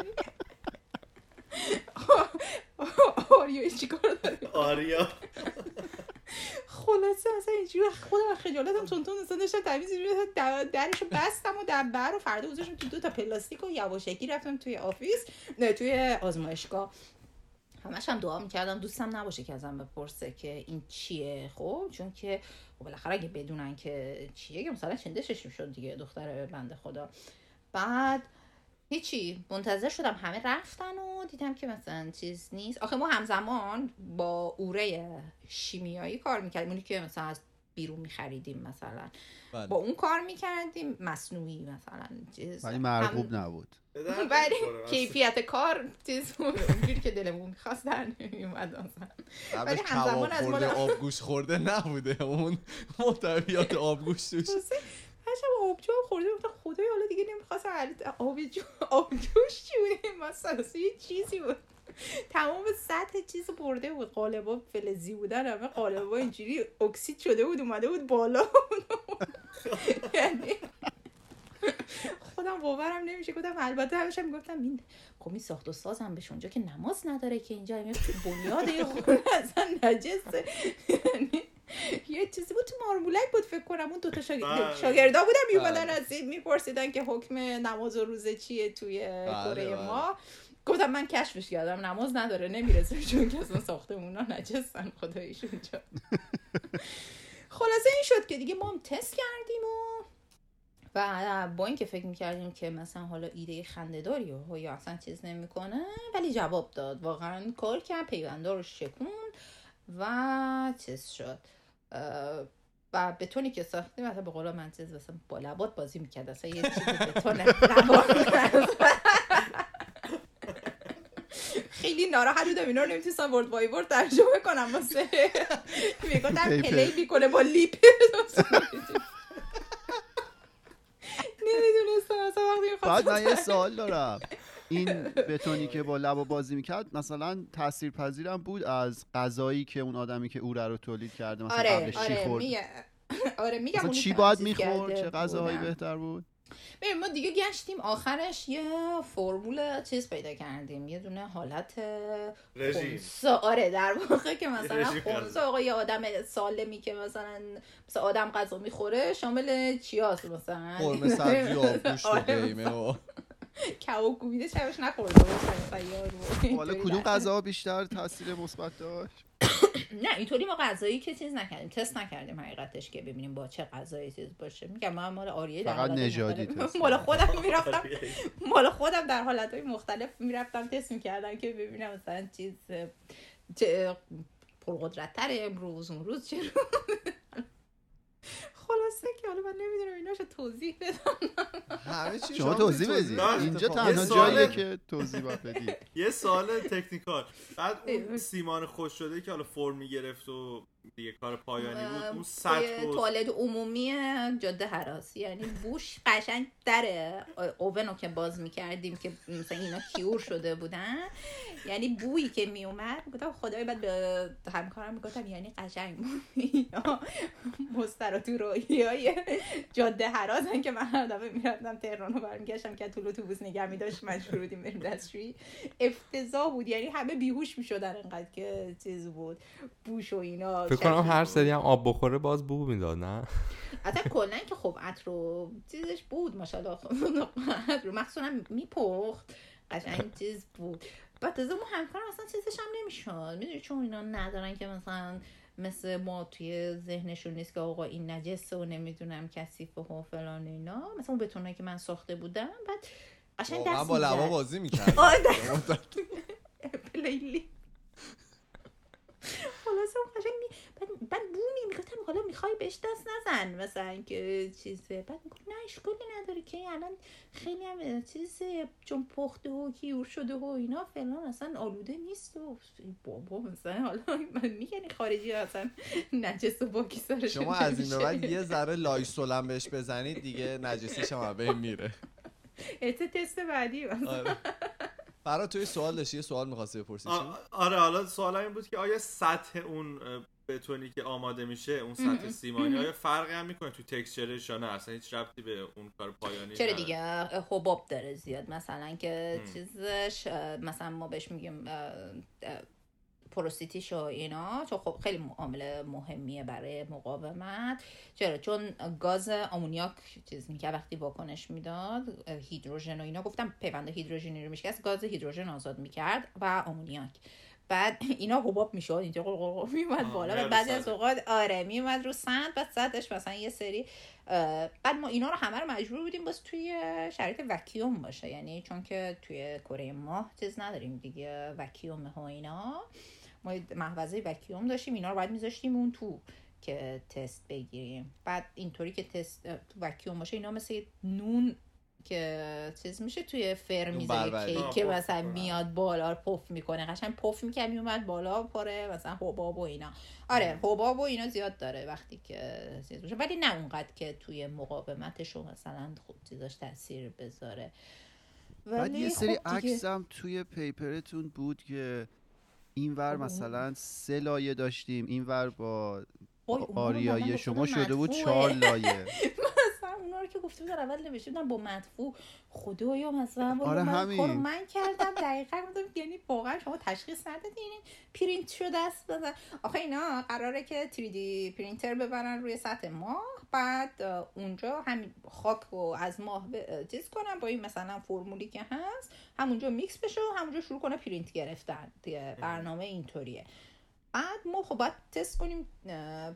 آریایی چیکار داره آریا. خلاصه مثلا اینجوری خودم خجالتم تون تون مثلا داشتم تمیز اینجوری در- درشو بستم و دبه رو فردا گذاشتم تو دو تا پلاستیک و یواشکی رفتم توی office نه توی آزمایشگاه. همش هم دعا می‌کردم دوستم نباشه که ازم بپرسه که این چیه؟ خب چون که خب بالاخره اگه بدونن که چیه که مثلا چندشش می‌شد دیگه دختر بنده خدا. بعد هیچی. منتظر شدم همه رفتن و دیدم که مثلا چیز نیست. آخه ما همزمان با اوره شیمیایی کار می‌کردیم. اونی که مثلا از بیرون میخریدیم مثلا. بله. با اون کار می‌کردیم. مصنوعی مثلا چیز. ولی مرغوب نبود. (laughs) به درد ولی. کیفیت کار چیز بود. اونجوری که دلمون می‌خواست در نمیومد ولی همزمان از مال- آبگوش خورده نبوده. اون محتویات آبگوش توش. (laughs) هشم آبجو هم خورده بودم خدای حالا دیگه نمی‌خواست آبجو آبجوش چی بود مثلا یه چیزی بود. تمام سطح چیز برده بود. قالبا فلزی بودن همه قالبا اینجوری اکسید شده بود اومده بود بالا. یعنی خودم باورم نمیشه. گفتم البته همیشه می‌گفتم این خب این ساخت و سازم بشه اونجا که نماز نداره که اینجا این بنیاد یه خونه اصلا نجسه یعنی (laughs) یه چیزی بود تو مارمولک بود فکر کنم اون دوتا شاگ... بله. شاگردا بودن میومدن بله. از این میپرسیدن که حکم نماز و روزه چیه توی کره بله. ما گفتم من کشفش کردم نماز نداره نمی‌رسه چون که اصلا ساختمونا نجسن خداییش اونجا (laughs) خلاصه این شد که دیگه ما هم تست کردیم و و با اینکه فکر می‌کردیم که مثلا حالا ایده خندهداری و یا اصلا چیز نمی‌کنه ولی جواب داد واقعا کار کرد پیوندا رو شکون و چیز شد و بتونی که ساختیم مثلا به قول من چیز مثلا با لبات بازی می‌کرد. اصلا یه چیزی بتونه (laughs) خیلی ناراحت بودم. اینا رو نمی‌تونستم ورد بای ورد ترجمه کنم. واسه می‌گفتم پیپر. پلی می‌کنه با لیپ. (laughs) نمی‌دونستم. اصلا وقتی بعد من یه سوال دارم. این بتونی که با لبا بازی می‌کرد مثلا تاثیر پذیرم بود از غذایی که اون آدمی که او رو تولید کرده مثلا آره قبلش چی آره خورد؟ میگه آره میگم مثلا اونی چی باید می‌خورد؟ چه غذاهایی. بهتر بود؟ ببین ما دیگه گشتیم آخرش یه فرمول چیز پیدا کردیم یه دونه حالت رژیم. خونسا آره در واقع که مثلا خونسا آقا یه آدم سالمی که مثلا مثلا آدم غذا می‌خوره شامل چیاست مثلا؟ قرمه سبزی و (laughs) آبگوشت و آره، قیمه و کباب کوبیده شبش نخورده باشه یارو. حالا کدوم. (laughs) غذا بیشتر تاثیر مثبت داشت؟ (coughs) نه اینطوری ما غذایی که چیز نکردیم تست نکردیم حقیقتش که ببینیم با چه غذایی چیز باشه. میگم من مال آریه در فقط حالت نژادی مال خودم می‌رفتم. مال خودم در حالت های مختلف می‌رفتم تست می‌کردم که ببینم مثلا چیز چه پرقدرت تر امروز اون روز چه رو خلاصه که حالا من نمی‌دونم ایناشو توضیح بدم. همه چی شما توضیح بدید اینجا. تنها جاییه که توضیح باید بدید یه سوال تکنیکال. بعد اون. سیمان خوش شده که حالا فرم می‌گرفت و دیگه کار پایانی بود. اون سطح و توالت عمومی جاده حراس. یعنی بوش قشنگ در اوون رو که باز می‌کردیم که مثلا اینا کیور شده بودن. یعنی بویی که میومد گفتم خدای بعد به همکارم می‌گفتم یعنی قشنگ بود اینا مستراتورایی های جاده حراسن که من هر دفعه می‌رفتم تهران رو برمیگشتم که طول اتوبوس نگه میداشت مجبور بودیم بریم دستشویی. افتضاح بود. یعنی همه بیهوش می‌شدن انقدر که چیز بود. بوش و اینا فکر کنم هر سری هم آب بخوره باز بو می‌داد نه؟ اصلا کلا که خب عطر و چیزش بود ماشاءالله خب عطر مخصوصا میپخت. قشنگ (laughs) چیز بود. بعد تازه اون همکارم اصلا چیزش هم نمی‌شد. می‌دونی چون اینا ندارن که مثلا مثل ما توی ذهنشون نیست که آقا این نجسه و نمی‌دونم کثیفه و فلان اینا. مثلا اون بتونه که من ساخته بودم. بعد قشنگ دست با لبا می‌زد. بازی می‌کرد (laughs) آره، (laughs) اون قشنگ می... بعد, بعد بو می می‌گفتم حالا می‌خوای بهش دست نزن مثلا که چیزه بعد می‌گفت نه اشکالی نداره که الان خیلی هم چیزه چون پخته و کیور شده و اینا فلان اصلا آلوده نیست و بابا مثلا حالا (laughs) من میگن خارجی اصلا نجس و باکی سرشون شما از این به بعد. یه ذره لایسولم بهش بزنید دیگه نجسیش هم از بین میره اته (laughs) تست بعدی مثلا. آره فرا توی سوال داشتی یه سوال می‌خواستی بپرسی آره حالا سوال این بود که آیا سطح اون بتونی که آماده میشه اون سطح سیمانی آیا فرقی هم می‌کنه تو تکسچرش یا نه؟ اصلا هیچ ربطی به اون کار پایانی چرا؟ دیگه؟ حباب داره زیاد. مثلا که. چیزش مثلا ما بهش میگیم پروسیتیش و اینا چون خب خیلی عامل مهمیه برای مقاومت. چرا؟ چون گاز آمونیاک چیز می‌کرد وقتی واکنش می‌داد هیدروژن و اینا گفتم پیوند هیدروژنی رو میشکست گاز هیدروژن آزاد می‌کرد و آمونیاک. بعد اینا حباب می‌شد اینجا قرقر میومد بالا و بعضی از. اوقات آره میومد رو سند بعد سطحش مثلا یه سری بعد ما اینا رو همه رو مجبور بودیم باز توی شرایط وکیوم باشه. یعنی چون که توی کره ماه چیز نداریم دیگه وکیوم ها اینا. ما یه محفظه وکیوم داشتیم اینا رو باید میذاشتیم اون تو که تست بگیریم. بعد اینطوری که تست تو وکیوم باشه اینا مثل نون که چیز میشه توی فر میزه. آه، که مثلا. میاد بالا پف می‌کنه. قشنگ پف می‌کنه میومد بالا پره مثلا حباب و اینا. آره حباب و اینا زیاد داره وقتی که چیز میشه ولی نه اونقدر که توی مقاومتش رو مثلا خود چیزاش تاثیر بذاره. بعد ولی یه سری خب عکس هم توی پیپرتون بود که اینور خب، مثلا سه لایه داشتیم اینور با آریایی شما شده بود. چهار لایه. (laughs) مثلا اونا رو که گفته بودن اول نوشته بودن با مدفوع. خدایا مثلا آره، آره من همین. من کردم دقیقا یعنی واقعا شما تشخیص ندادین پرینت شده است. آخه اینا قراره که 3D پرینتر ببرن روی سطح ماه بعد اونجا همین خاک رو از ماه چیز کنن با این مثلا فرمولی که هست همونجا میکس بشه و همونجا شروع کنه پرینت گرفتن. دیگه برنامه اینطوریه. بعد ما خب باید تست کنیم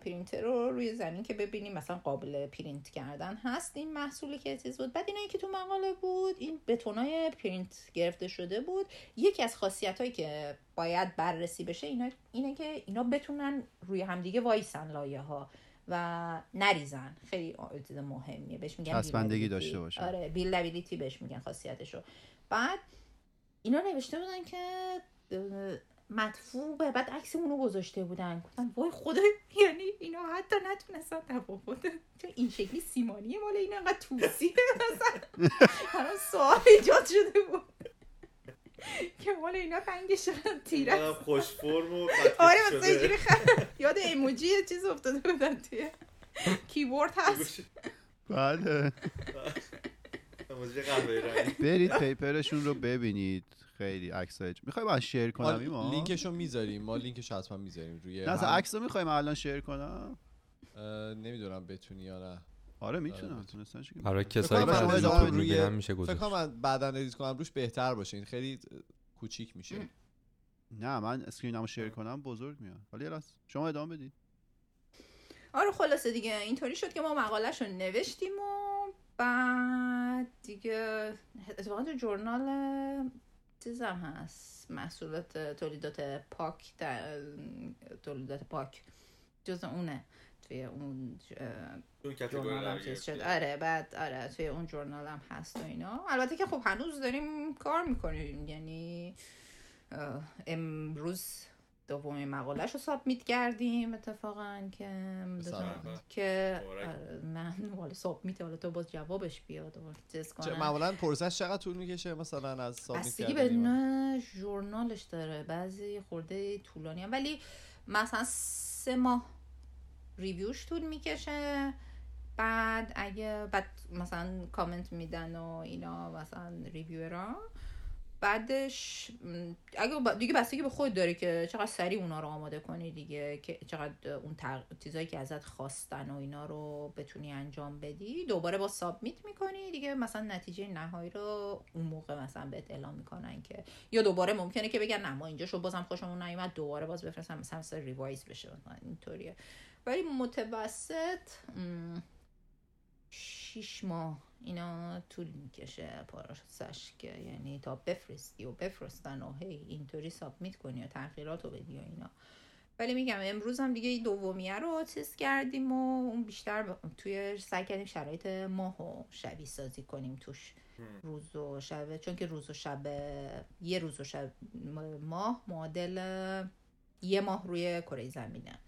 پرینتر رو روی زمین که ببینیم مثلا قابل پرینت کردن هست این محصولی که چیز بود. بعد اینایی که تو مقاله بود این بتونای پرینت گرفته شده بود. یکی از خاصیت هایی که باید بررسی بشه اینا اینه که اینا بتونن روی همدیگه وایسن لایه ها و نریزن. خیلی چیز مهمیه. بهش میگن buildability. داشته باشن. آره بیلدبیلیتی بهش میگن خاصیتشو. بعد اینا نوشته بودن که مدفوع بعد عکس اونو گذاشته بودن. گفتن وای خدا یعنی اینا حتی نتونستن تفاوت چون این شکلی سیمانیه مال این انقدر توسیه (laughs) مثلا سوال ایجاد شده بود. (laughs) که مال اینا رنگش تیره منم است. خوش فرم و قطعی (laughs) آره مثلا شده. اینجوری (laughs) یاد ایموجی چیز افتاده بودن توی کیبورد هست. بله. برید پیپرشون رو ببینید. خیلی عکسای می‌خوای من شیر ما کنم ایمان؟ لینکشو می‌ذاریم. ما لینکش حتما می‌ذاریم روی نه عکس رو می‌خوای من الان شیر کنم؟ نمی‌دونم بتونی یا نه. آره می‌تونم می‌تونم. تونستن چی که برای فکر کسایی که از یوتیوب روی- می‌بینن میشه فکر گذاشت. کنم من بعدا edit کنم روش بهتر باشه. این خیلی کوچیک میشه. نه من screen مو share کنم بزرگ میاد. حالا یه لحظه شما ادامه بدید آره خلاصه دیگه اینطوری شد که ما مقالهش رو نوشتیم و بعد دیگه اتفاقا تو journal چیزم هست. محصولات تولیدات پاک در تولیدات پاک. جز اونه. توی اون جورنال چیز شد. آره بعد آره توی اون جورنال هم هست و اینا. البته که خب هنوز داریم کار می‌کنیم. یعنی امروز دومین مقالهش رو سابمیت کردیم اتفاقا که. که من حالا سابمیت حالا تو باز جوابش بیاد و معمولا پروسش چقدر طول می‌کشه مثلا از سابمیت بستگی به ژورنالش داره. بعضی خورده طولانی هم. ولی مثلا سه ماه ریویوش طول می‌کشه. بعد اگه بعد مثلا کامنت میدن و اینا مثلا ریویورا. بعدش اگه دیگه بستگی به خود داره که چقدر سریع اونا رو آماده کنی دیگه که چقدر اون تغ... چیزایی که ازت خواستن و اینا رو بتونی انجام بدی دوباره با سابمیت می‌کنی دیگه. مثلا نتیجه نهایی رو اون موقع مثلا بهت اعلام می‌کنن که یا دوباره ممکنه که بگن نه ما اینجا شو بازم خوشمون نیومد دوباره باز بفرستن مثلا مثلا ریوایز بشه. مثلا اینطوریه. ولی متوسط شیش ماه. اینا طول می‌کشه پاراسش که یعنی تا بفرستی و بفرستن و هی اینطوری سابمیت کنی و تغییرات رو بدی و اینا. ولی میگم امروز هم دیگه دومیه رو چیز کردیم و اون بیشتر ب- توی سعی کردیم شرایط ماه رو شبیه سازی کنیم توش. روز و شب چون که روز و شب یه روز و شب ماه معادل یه ماه روی کره زمینه.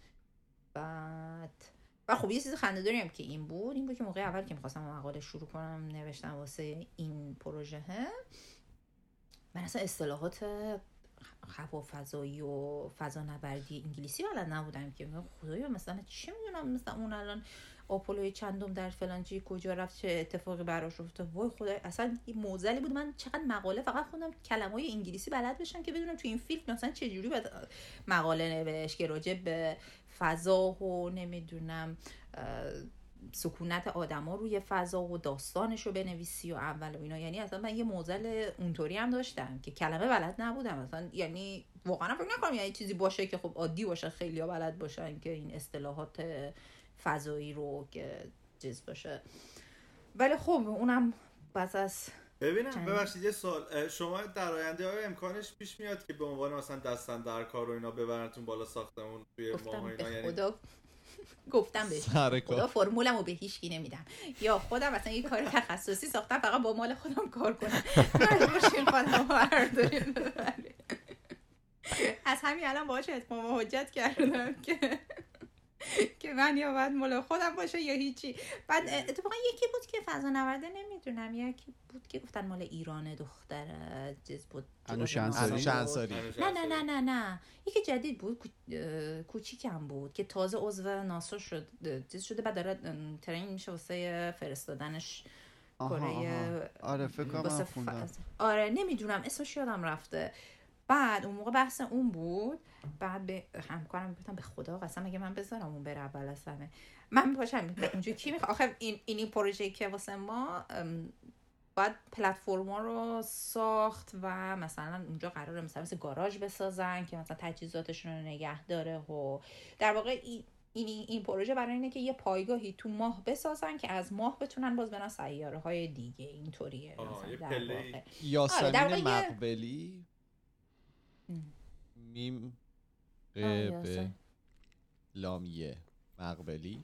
بعد. و خب یه چیز خنده‌داری هم که این بود این بود که موقع اول که می‌خواستم مقاله شروع کنم نوشتم واسه این پروژه. من اصلا اصطلاحات هوافضایی و فضانوردی انگلیسی بلد نبودم که. خدایا مثلا چه می‌دونم؟ مثلا اون الان آپولوی چندم در فلانجی کجا رفت چه اتفاقی براش افتاد. وای خدای اصلا این موزلی بود. من چقدر مقاله فقط خوندم کلمای انگلیسی بلد بشم که بدونم تو این فیلم مثلا چه جوری باید مقاله نوشت که راجع به فضا و نمی‌دونم سکونت آدما روی فضا و داستانش رو بنویسی و اول و اینا. یعنی اصلا من یه موزل اونطوری هم داشتم که کلمه بلد نبودم. اصلا یعنی واقعا فکر نکنم یعنی چیزی باشه که خب عادی باشه خیلی بلد باشن که این اصطلاحات فضایی رو که چیز باشه. ولی خب اونم پس از ببینم چند- ببخشید یه سوال. شما در آینده های امکانش پیش میاد که به عنوان مثلا دستن در کار و اینا ببرنتون بالا ساختمون توی ماه اینا؟ یعنی خدا گفتم بهش. خدا فرمولمو به هیچکی نمیدم. یا خودم مثلا یه کار تخصصی ساختم فقط با مال خودم کار کنم. خودم. (laughs) از همین الان باهاش اتمام حجت کردم که (laughs) که من یا باید مال خودم باشه یا هیچی. بعد اتفاقا یکی بود که فضا نورده نمی‌دونم یکی بود که گفتن مال ایران دختر چیز بود نه نه نه نه نه. یکی جدید بود کوچیکم بود که تازه عضو ناسا شد چیز شده بعد داره ترین میشه واسه فرستادنش کره. آره فکر کنم آره نمی‌دونم اسمش یادم رفته. بعد اون موقع بحث اون بود بعد به همکارم گفتم به خدا قسم اگه من بذارم اون بره اول از همه من باشم اونجا کی می‌خواد آخه این این, این پروژه که واسه ما باید پلتفرما رو ساخت و مثلا اونجا قراره مثلا مثل گاراژ بسازن که مثلا تجهیزاتشون رو نگه داره و در واقع این این, این پروژه برای اینه که یه پایگاهی تو ماه بسازن که از ماه بتونن باز برن سیاره های دیگه اینطوریه مثلا یه در. واقع. در یاسمین مقبلی. میم آه، ق ب یاسم. لامیه مقبلی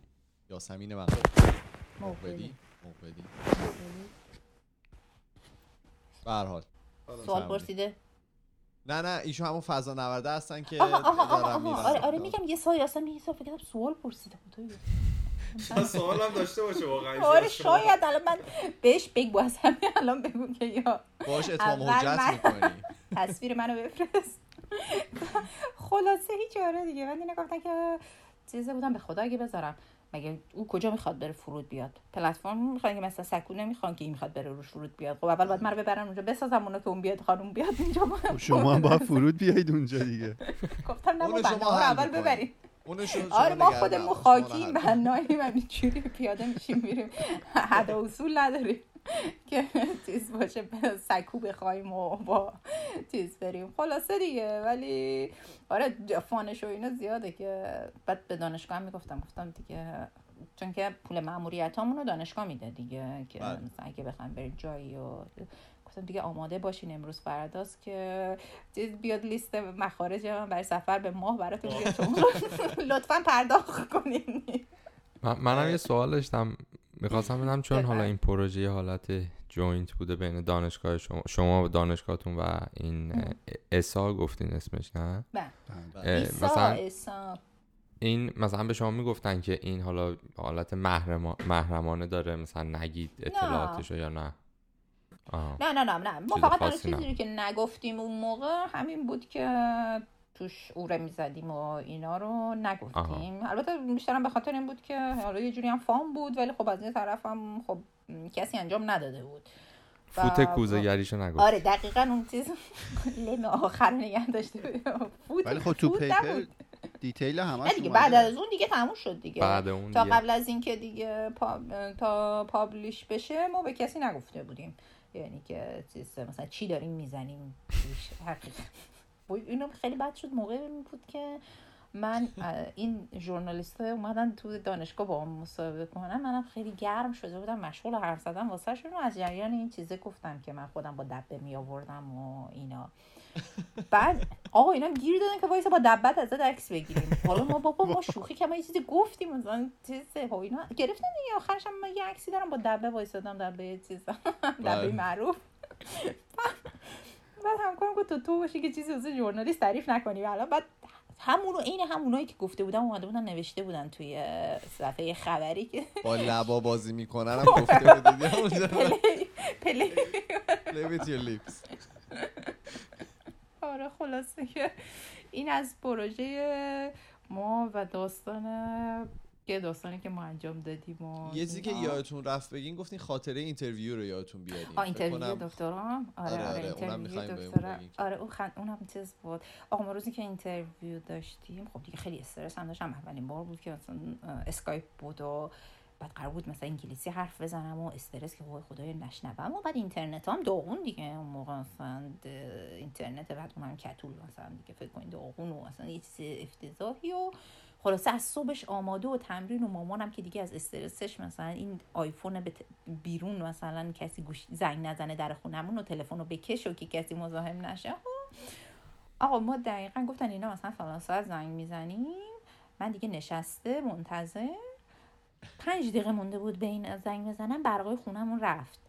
یاسمین مقبلی مقبلی مقبلی به هر حال سوال. پرسیده نه نه ایشون همون فضا نورده هستن که آها آها آها. آره آره میگم یه سال اصلا یه سال فکر کردم سوال پرسیده خدایا. شاید سوال هم داشته باشه واقعا آره شاید. الان من بهش بگو از همین الان بگو که یا باش اتمام حجت می‌کنی. تصویر منو بفرست. خلاصه هیچ آره دیگه. من اینه گفتن که چیزه بودم به خدا اگه بذارم. مگه او کجا می‌خواد بره فرود بیاد؟ پلتفرم می‌خوان که مثلا سکو نمی‌خوان که این می‌خواد بره روش فرود بیاد. خب اول باید منو ببرن اونجا بسازم اونو که اون بیاد خانوم بیاد اینجا. خب شما هم باید فرود بیایید اونجا دیگه. گفتم نه شما اول می‌کنی. آره ما خودمون خاکیم حل بناییم همینجوری پیاده میشیم میریم حد و اصول نداریم که چیز باشه سکو بخوایم و با چیز بریم خلاصه دیگه ولی آره فانش و اینا زیاده که بعد به دانشگاه هم می‌گفتم گفتم دیگه چون که پول معمولیت رو دانشگاه میده دیگه که بله. مثلا اگه بخوایم برید جایی و گفتم دیگه آماده باشین امروز فرداست که چیز بیاد لیست مخارج من برای سفر به ماه براتون بیاد شما (laughs) لطفا پرداخت کنین. من منم یه سوال داشتم. می‌خواستم بدم چون حالا. این پروژه حالت joint بوده بین دانشگاه شما شما و دانشگاهتون و این ESA گفتین اسمش نه؟ بله. ESA مثلا ایسا این مثلا به شما می‌گفتن که این حالا حالت محرما- محرمانه داره مثلا نگید اطلاعاتشو یا نه؟ نه نه نه نه. ما فقط تنها خاصی چیزی رو که نگفتیم اون موقع همین بود که توش اوره می‌زدیم و اینا رو نگفتیم. البته بیشترم به خاطر این بود که حالا یه جوری هم فام بود ولی خب از یه طرف هم خب کسی انجام نداده بود. فوت کوزه گریشو نگفت. آره دقیقا اون چیز لم آخر نگه داشته بود. فوت ولی خب تو پیپر. دیتیل همش دیگه. بعد از اون دیگه تموم شد دیگه. بعد اون تا دیگه. قبل از اینکه دیگه پا... تا پابلیش بشه ما به کسی نگفته بودیم. یعنی که چیز مثلا چی داریم می‌زنیم؟ حقیقت اینو خیلی بد شد موقع بود که من این ژورنالیست اومدن تو دانشگاه با هم مصاحبه کنم منم خیلی گرم شده بودم مشغول حرف زدن واسه شون از جریان این چیزه گفتم که من خودم با دبه می و اینا. بعد آقا اینا گیر دادن که وایسا با دبت ازت عکس بگیریم. حالا ما بابا ما شوخی که ما یه چیزی گفتیم مثلا چیز ها اینا گرفتن دیگه. آخرش هم من یه عکسی دارم با دبه وایسادم (laughs) دبه چیز. دبه. معروف. بعد همکارم گفت تو تو باشی که چیزی واسه ژورنالیست تعریف نکنی. و الان بعد همونو عین همونایی که گفته بودم اومده بودن نوشته بودن توی صفحه خبری که با لبا بازی می‌کنن هم (laughs) گفته اونجا (laughs) پلی پلی. Lips. آره خلاصه که این از پروژه ما و داستان که داستانی که ما انجام دادیم و یه چیزی که. یادتون رفت بگین گفتین خاطره interview رو یادتون بیارین آه فکر interview کنم دکترا؟ آره آره، آره, آره، اونم interview بگین. آره اون خن... اونم چیز بود. آقا ما روزی که interview داشتیم خب دیگه خیلی استرس هم داشتم. اولین بار بود که مثلا اسکایپ بود و بعد قرار بود مثلا انگلیسی حرف بزنم و استرس که وای خدای نشنوم و بعد اینترنت هم داغون دیگه. اون موقع مثلا اینترنت بعد اونم کتول مثلا دیگه فکر کنید داغون و مثلا یه چیز افتضاحی و خلاصه از صبحش آماده و تمرین و مامانم که دیگه از استرسش مثلا این آیفون بیرون مثلا کسی گوش زنگ نزنه در خونمون و تلفن رو بکش و که کسی مزاحم نشه. آقا ما دقیقا گفتن اینا مثلا فلان ساعت زنگ می‌زنیم. من دیگه نشسته منتظر. پنج دقیقه مونده بود به این زنگ بزنم برقای خونمون رفت.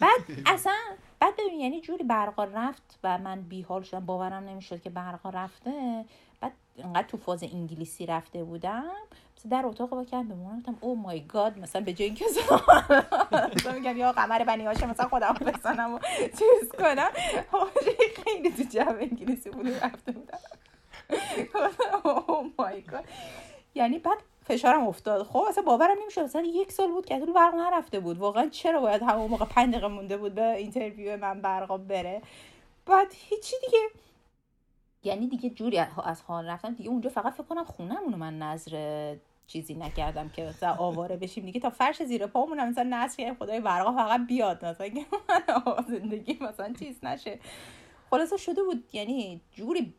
بعد (laughs) اصلا بعد ببین یعنی جوری برقا رفت و من بیحال شدم باورم نمی‌شد که برقا رفته. بعد انقدر تو فاز انگلیسی رفته بودم. در اتاق وا کردم به گفتم oh my God مثلا به جای اینکه مثلا میگم (laughs) یا قمر بنی هاشم مثلا خودم بزنم و چیز کنم. خیلی تو جو انگلیسی بود رفته بودم. (laughs) oh my God. یعنی بعد فشارم افتاد. خب اصلا باورم نمیشه اصلا یک سال بود که اصلا برق نرفته بود. واقعا چرا باید همون موقع پنج دقیقه مونده بود به interview من برقا بره؟ بعد هیچی دیگه. یعنی دیگه جوری از حال رفتم. دیگه اونجا فقط فکر کنم خونمونو من نظر چیزی نکردم که مثلا آواره بشیم. دیگه تا فرش زیر پامون مثلا نظر کردم خدای برقا فقط بیاد. مثلا من زندگی مثلا چیز نشه. خلاصه شده بود. یعنی جوری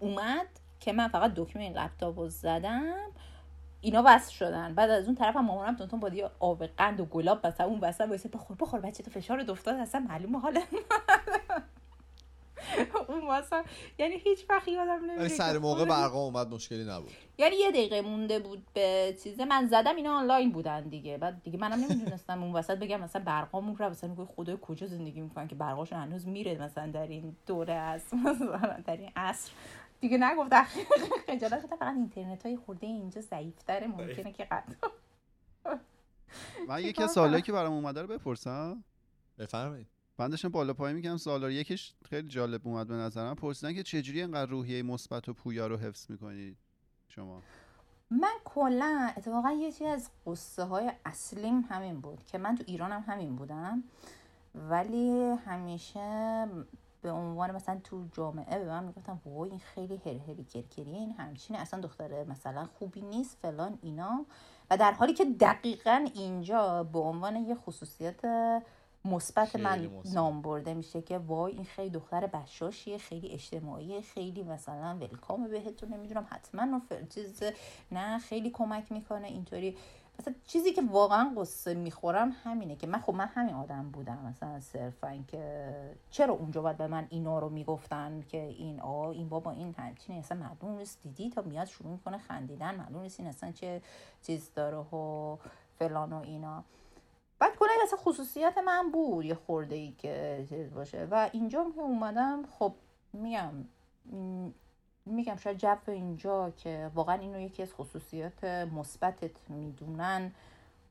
اومد که من فقط دکمه این لپتاپ زدم. اینا وصل شدن. بعد از اون طرف هم مامانم تونتون با دیگه آب قند و گلاب مثلا اون وسط وایسه بخور بخور بچه تو فشار افتاد اصلا معلومه حال اون واسه یعنی هیچ وقت یادم نمیاد سر موقع برقا اومد مشکلی نبود. یعنی یه دقیقه مونده بود به چیزه من زدم اینا آنلاین بودن دیگه. بعد دیگه منم نمی‌دونستم اون وسط بگم مثلا برقامون رو مثلا میگه خدای کجا زندگی می‌کنن که برقاشون هنوز میره مثلا در این دوره از در این عصر. دیگه نگفت خجالت فقط اینترنت های خورده اینجا ضعیفتره. ممکنه که قد من یکی از سوالایی که برام اومده رو بپرسم. بفرمایید. من داشتم بالا پای میگم سوالا یکیش خیلی جالب اومد به نظرم. پرسیدن که چجوری اینقدر روحیه مثبت و پویا رو حفظ می‌کنید شما؟ من کلا اتفاقا یه چیز از قصه های اصلیم همین بود که من تو ایرانم همین بودم. ولی همیشه به عنوان مثلا تو جامعه به من می‌گفتم وای این خیلی هر هری کرکریه این همچینه اصلا دختره مثلا خوبی نیست فلان اینا. و در حالی که دقیقا اینجا به عنوان یه خصوصیت مثبت من نام برده میشه که وای این خیلی دختر بشاشیه خیلی اجتماعیه خیلی مثلا ولکام بهتون نمی‌دونم حتما چیز نه خیلی کمک می‌کنه اینطوری. مثلا چیزی که واقعا قصه می‌خورم همینه که من خب من همین آدم بودم. مثلا صرفا که چرا اونجا باید به من اینا رو می‌گفتن که این آ این بابا این همچینه اصلا معلوم نیست. دیدی تا میاد شروع می‌کنه خندیدن. معلوم نیست این اصلا چه چیز داره و فلان و اینا. بعد کلا اصلا خصوصیت من بود. یه خورده ای که چیز باشه. و اینجا که اومدم خب میگم میگم شاید جو اینجا که واقعا اینو یکی از خصوصیات مثبتت می‌دونن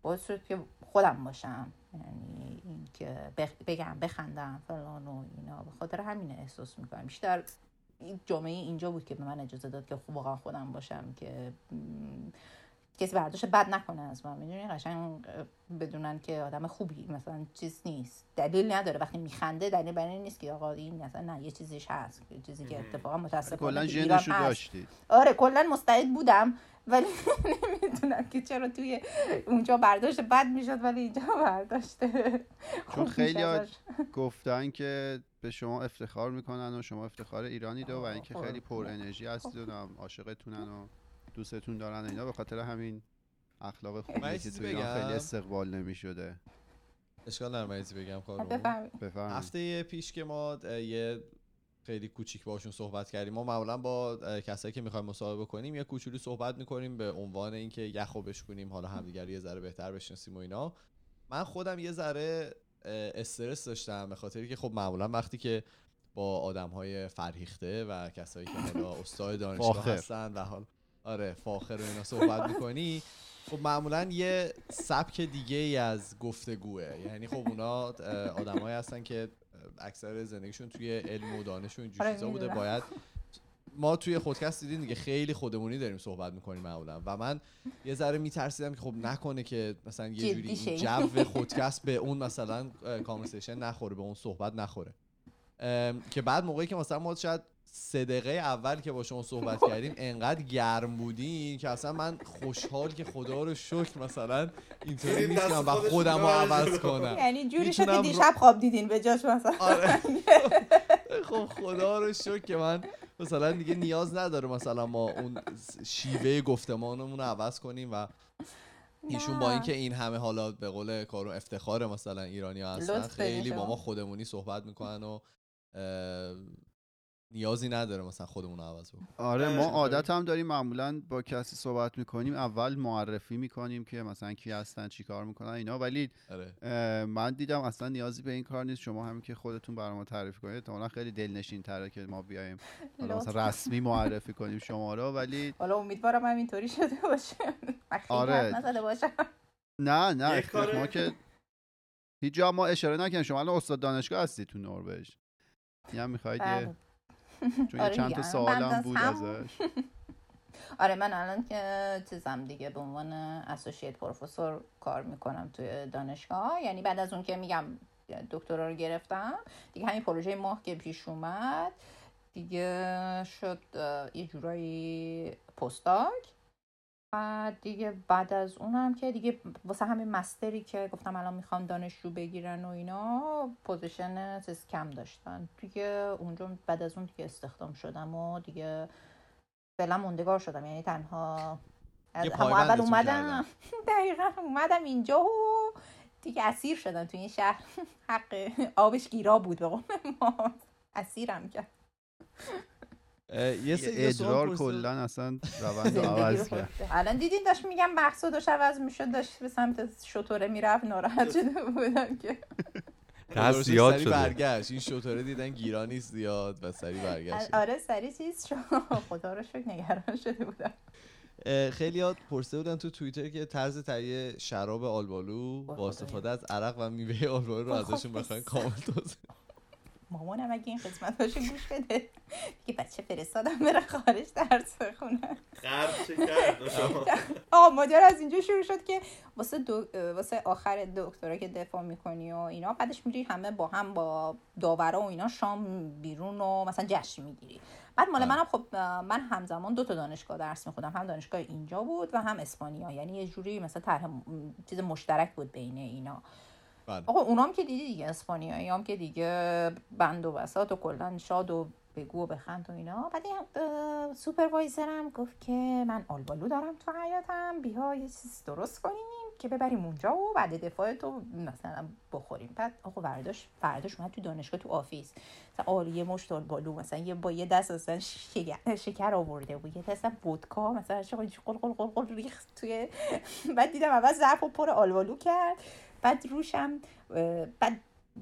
باعث شد که خودم باشم. یعنی اینکه بگم بخندم فلان و اینا. به خاطر همینه احساس می‌کنم. بیشتر جامعه اینجا بود که به من اجازه داد که واقعا خودم باشم که کسی برداشت بد نکنه از من می‌دونی؟ قشنگ بدونن که آدم خوبی مثلا چیز نیست. دلیل نداره. وقتی میخنده دلیل برای نیست که آقا این مثلا نه یه چیزیش هست چیزی که اتفاقا متاسفانه کلا رو داشتید. آره کلا مستعد بودم ولی (laughs) نمی‌دونم که چرا توی اونجا برداشت بد می‌شد ولی اینجا برداشته چون خیلی گفتن که به شما افتخار می‌کنن و شما افتخار ایرانی دو و اینکه خیلی پر انرژی هستید و عاشقتونن و دوستتون دارن اینا به خاطر همین اخلاق خوبی که تو ایران خیلی استقبال نمی شده اشکال نداره بگم کارو. بفرمایید. هفته پیش که ما یه خیلی کوچیک باشون صحبت کردیم ما معمولا با کسایی که می‌خوایم مصاحبه کنیم یه کوچولو صحبت می‌کنیم به عنوان اینکه یخو بشکنیم حالا همدیگر یه ذره بهتر بشناسیم و اینا. من خودم یه ذره استرس داشتم به خاطری که خب معمولا وقتی که با آدم های فرهیخته و کسایی که حالا استاد دانشگاه هستن و حال آره فاخر و اینا صحبت می‌کنی. خب معمولا یه سبک دیگه ای از گفتگوه. یعنی خب اونا آدمایی هستن که اکثر زندگیشون توی علم و دانش و اینجور آره، چیزا بوده. باید ما توی خودکست دیدیم دیگه خیلی خودمونی داریم صحبت می‌کنیم معمولا. و من یه ذره میترسیدم که خب نکنه که مثلا یه جوری جو خودکست به اون مثلا کانورسیشن نخوره به اون صحبت نخوره. که بعد موقعی که مثلا ما شاید سه دقیقه اول که با شما صحبت (laughs) کردیم انقدر گرم بودین که اصلا من خوشحال که خدا رو شکر مثلا اینطوری نیستم و خودم رو عوض کنم. یعنی جوری شد که دیشب خواب دیدین به جاش مثلا. آره. (laughs) خب خدا رو شکر که من مثلا دیگه نیاز نداره مثلا ما اون شیوه گفتمانمون رو عوض کنیم و ایشون با اینکه این همه حالا به قول کارو افتخار مثلا ایرانی ها هستن خیلی با ما خودمونی صحبت می‌کنن و نیازی نداره مثلا خودمون رو عوض بکنیم. آره ما عادت هم داریم معمولا با کسی صحبت می‌کنیم اول معرفی می‌کنیم که مثلا کی هستن چی کار می‌کنن اینا. ولی آره. من دیدم اصلا نیازی به این کار نیست. شما همین که خودتون برای ما تعریف کنید احتمالاً خیلی دلنشین تره که ما بیایم حالا مثلا رسمی معرفی کنیم شما رو. ولی حالا امیدوارم همینطوری شده باشه. آره. باشه. نه نه ما که هیچ جا ما اشاره نکنیم شما الان استاد دانشگاه هستی تو نروژ. یا می‌خواید چون آره چند تا سوالم بود ازش. (laughs) آره من الان که چیزم دیگه به عنوان اسوسییت پروفسور کار می‌کنم توی دانشگاه. یعنی بعد از اون که میگم دکترا رو گرفتم دیگه همین پروژه ماه که پیش اومد دیگه شد یه جورایی postdoc. و دیگه بعد از اونم که دیگه واسه همین master ی که گفتم الان می‌خوام دانشجو بگیرن و اینا position چیز کم داشتن. دیگه اونجا بعد از اون دیگه استخدام شدم و دیگه فعلا موندگار شدم. یعنی تنها از اول اومدم. (laughs) دقیقا اومدم اینجا و دیگه اسیر شدم تو این شهر. (laughs) حق آبش گیرا بود به ما. اسیرم کرد. یه سری ادرار کلا اصلا (laughs) روند عوض (laughs) کرد. الان دیدین داشت میگم بحث داشت عوض می‌شد داشت به سمت شطوره می‌رفت ناراحت (laughs) شده بودم که. دست زیاد شده. برگشت. این شطوره دیدن گیرانی زیاد و سری برگشت. آره سری چیز شد. خدا رو شکر نگران شده بودم. خیلی یاد پرسه بودن تو توییتر که طرز تهیه شراب آلبالو با استفاده از عرق و میوه آلبالو رو ازشون بخواین کامل توضیح مامانم اگه این قسمت باشه گوش بده. دیگه بچه فرستادم بره خارج درس بخونه. آقا ماجرا از اینجا شروع شد که واسه, دو... واسه آخر دکترا که دفاع می‌کنی و اینا بعدش میری همه با هم با داورا و اینا شام بیرون و مثلا جشن می‌گیری. بعد مال منم خب من همزمان دو تا دانشگاه درس می‌خونم هم دانشگاه اینجا بود و هم اسپانیا. یعنی یه جوری مثلا طرح چیز مشترک بود بین اینا. بله. آقا اونام که دیدی دیگه اسپانیایی هم که دیگه بند و بساط و کلا شاد و بگو و بخند و اینا. بعد supervisor م گفت که من آلبالو دارم تو حیاتم بیا یه چیز درست کنیم که ببریم اونجا و بعد دفاع تو مثلا بخوریم. بعد آقا برداشت فرداش اومد تو دانشگاه تو office. مثلا آره یه مشت آلبالو مثلا یه با یه دست مثلا شکر, شکر آورده بود. یه دست ودکا مثلا قل قل قل قل ریخت توی بعد دیدم اول ظرف پر آلبالو کرد. بعد روشم بعد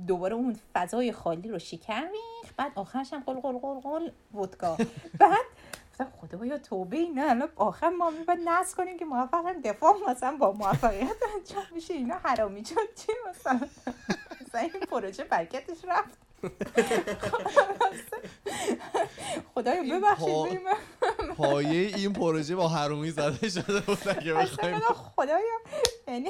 دوباره اون فضای خالی رو شکر میخ بعد آخرش هم قل قل قل قل ودکا. (laughs) بعد خدا یا توبه اینا الان آخر ما باید نصب کنیم که موفق دفاع مثلا با موفقیت انجام میشه اینا حرامی شد چی مثلا؟ (laughs) مثلا این پروژه برکتش رفت. خدایا ببخشید پایه این پروژه با حرومی زده شده بود اگه بخوایم. خدایا یعنی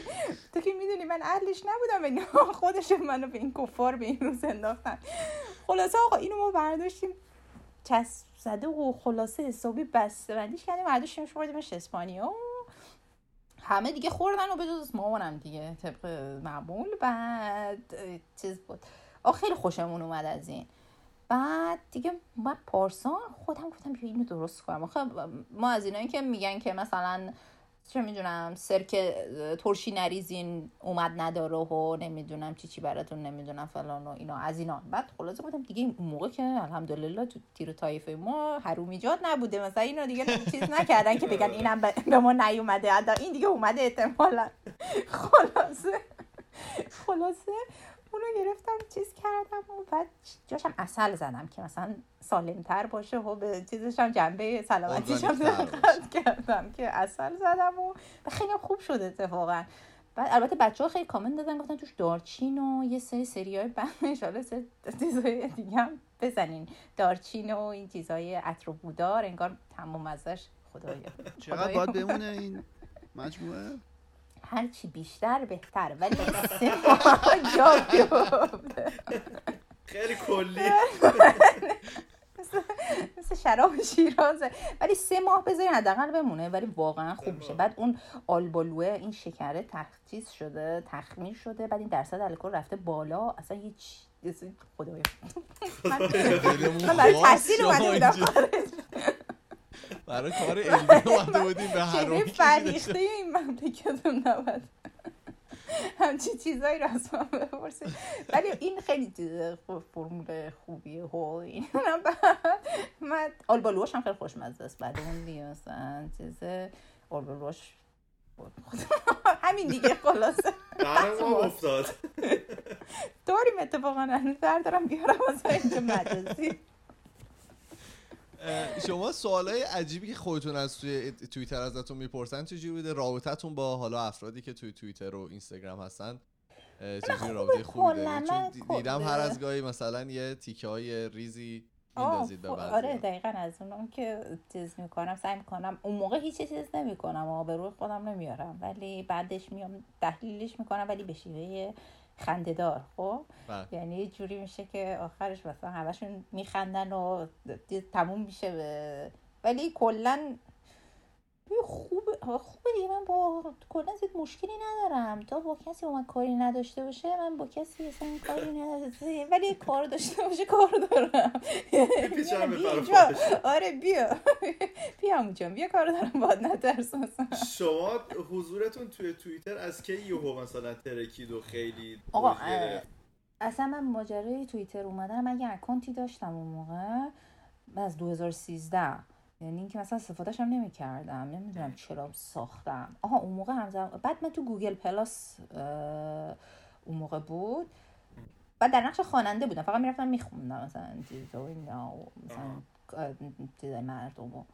(laughs) تو که می‌دونی من اهلش نبودم اینا خودش منو به این کفار به این روز انداختن. خلاصه آقا اینو ما برداشتیم. چسب زده و خلاصه حسابی بسته بندیش کردیم برداشتیمش بردیمش اسپانیا. همه دیگه خوردن و بجز مامانم دیگه طبق معمول. بعد چیز بود. آخ خیلی خوشمون اومد از این. بعد دیگه من پارسان خودم گفتم بیا اینو درست کنم. ما از اینایی که میگن که مثلا چه می‌دونم سرک ترشی نریزین اومد نداره و نمی‌دونم چی چی براتون نمی‌دونم فلان و اینا از اینا. بعد خلاصه بودم دیگه اون موقع که الحمدلله تو تیر طایفه ما حرومیجات نبوده. مثلا اینو دیگه چیز نکردن که بگن اینم به ما نیومده. این دیگه اومده احتمالا. (laughs) خلاصه خلاصه اونو گرفتم چیز کردم و بعد جاشم اصل زدم که مثلا سالمتر باشه و به چیزش هم جنبه سلامتیش هم (laughs) کردم که اصل زدم و خیلی خوب شد اتفاقا. بعد البته بچه ها خیلی کامنت دادن گفتن توش دارچین و یه سری سری های بند انشالله سری چیزهای دیگه هم بزنین. دارچین و این چیزهای عطر و بودار انگار تمام ازش. خدایا. چقدر باید بمونه این مجموعه؟ هرچی بیشتر بهتر ولی سه ماه جا خیلی کلی. مثل شراب شیرازه ولی سه ماه بذاری حداقل بمونه ولی واقعا خوب میشه. بعد اون آلبالوه این شکره تخصیص شده تخمیر شده بعد این درصد الکل رفته بالا. اصلا هیچ خدایا. (laughs) من برای تحصیل اومده بودم برای کار علمی اومده بودیم به هر فریخته این مملکت نبود همچی چیزایی رو از من بپرسید. ولی این خیلی فرمول خوبیه هو. این من آلبالوش هم خیلی خوشمزه است. بعد اون دیگه مثلا چیز آلبالوش همین دیگه خلاصه. افتاد. داریم اتفاقا. در دارم بیارم از اینجا مجازی. شما سوالای عجیبی که خودتون از توی توییتر ازتون می‌پرسن چجوری بوده؟ رابطتون با حالا افرادی که توی توییتر و اینستاگرام هستن چجوری رابطه خوبی دارید چون دیدم هر از گاهی مثلا یه تیکه های ریزی میندازید به آره دقیقا از اونم که چیز می‌کنم سعی می‌کنم. اون موقع هیچ چیز نمی‌کنم و به روی خودم نمیارم. ولی بعدش میام تحلیلش می‌کنم ولی به شیوه خندهدار خب بله. یعنی یه جوری میشه که آخرش مثلا همشون میخندن و تموم میشه ولی کلا خوب خوبه دیگه. من با کلا زیاد مشکلی ندارم. تا با کسی من کاری نداشته باشه من با کسی اصلا کاری نداشته ولی کار داشته باشه کار دارم. (laughs) آره بیا. (laughs) بیا اونجا بیا کار دارم. باید نترس شما حضورتون توی توییتر از کی یهو مثلا ترکید و خیلی آقا اصلا من ماجرای توییتر اومدم. اگه account ی داشتم اون موقع از 2013 یعنی اینکه مثلا استفادهش هم نمی کردم نمی‌دونم چرا ساختم. آها اون موقع هم بعد من تو گوگل پلاس اون موقع بود. بعد در نقش خواننده بودم. فقط می‌رفتم میخوندم. مثلا چیزا و اینا مثلا چیزای مردم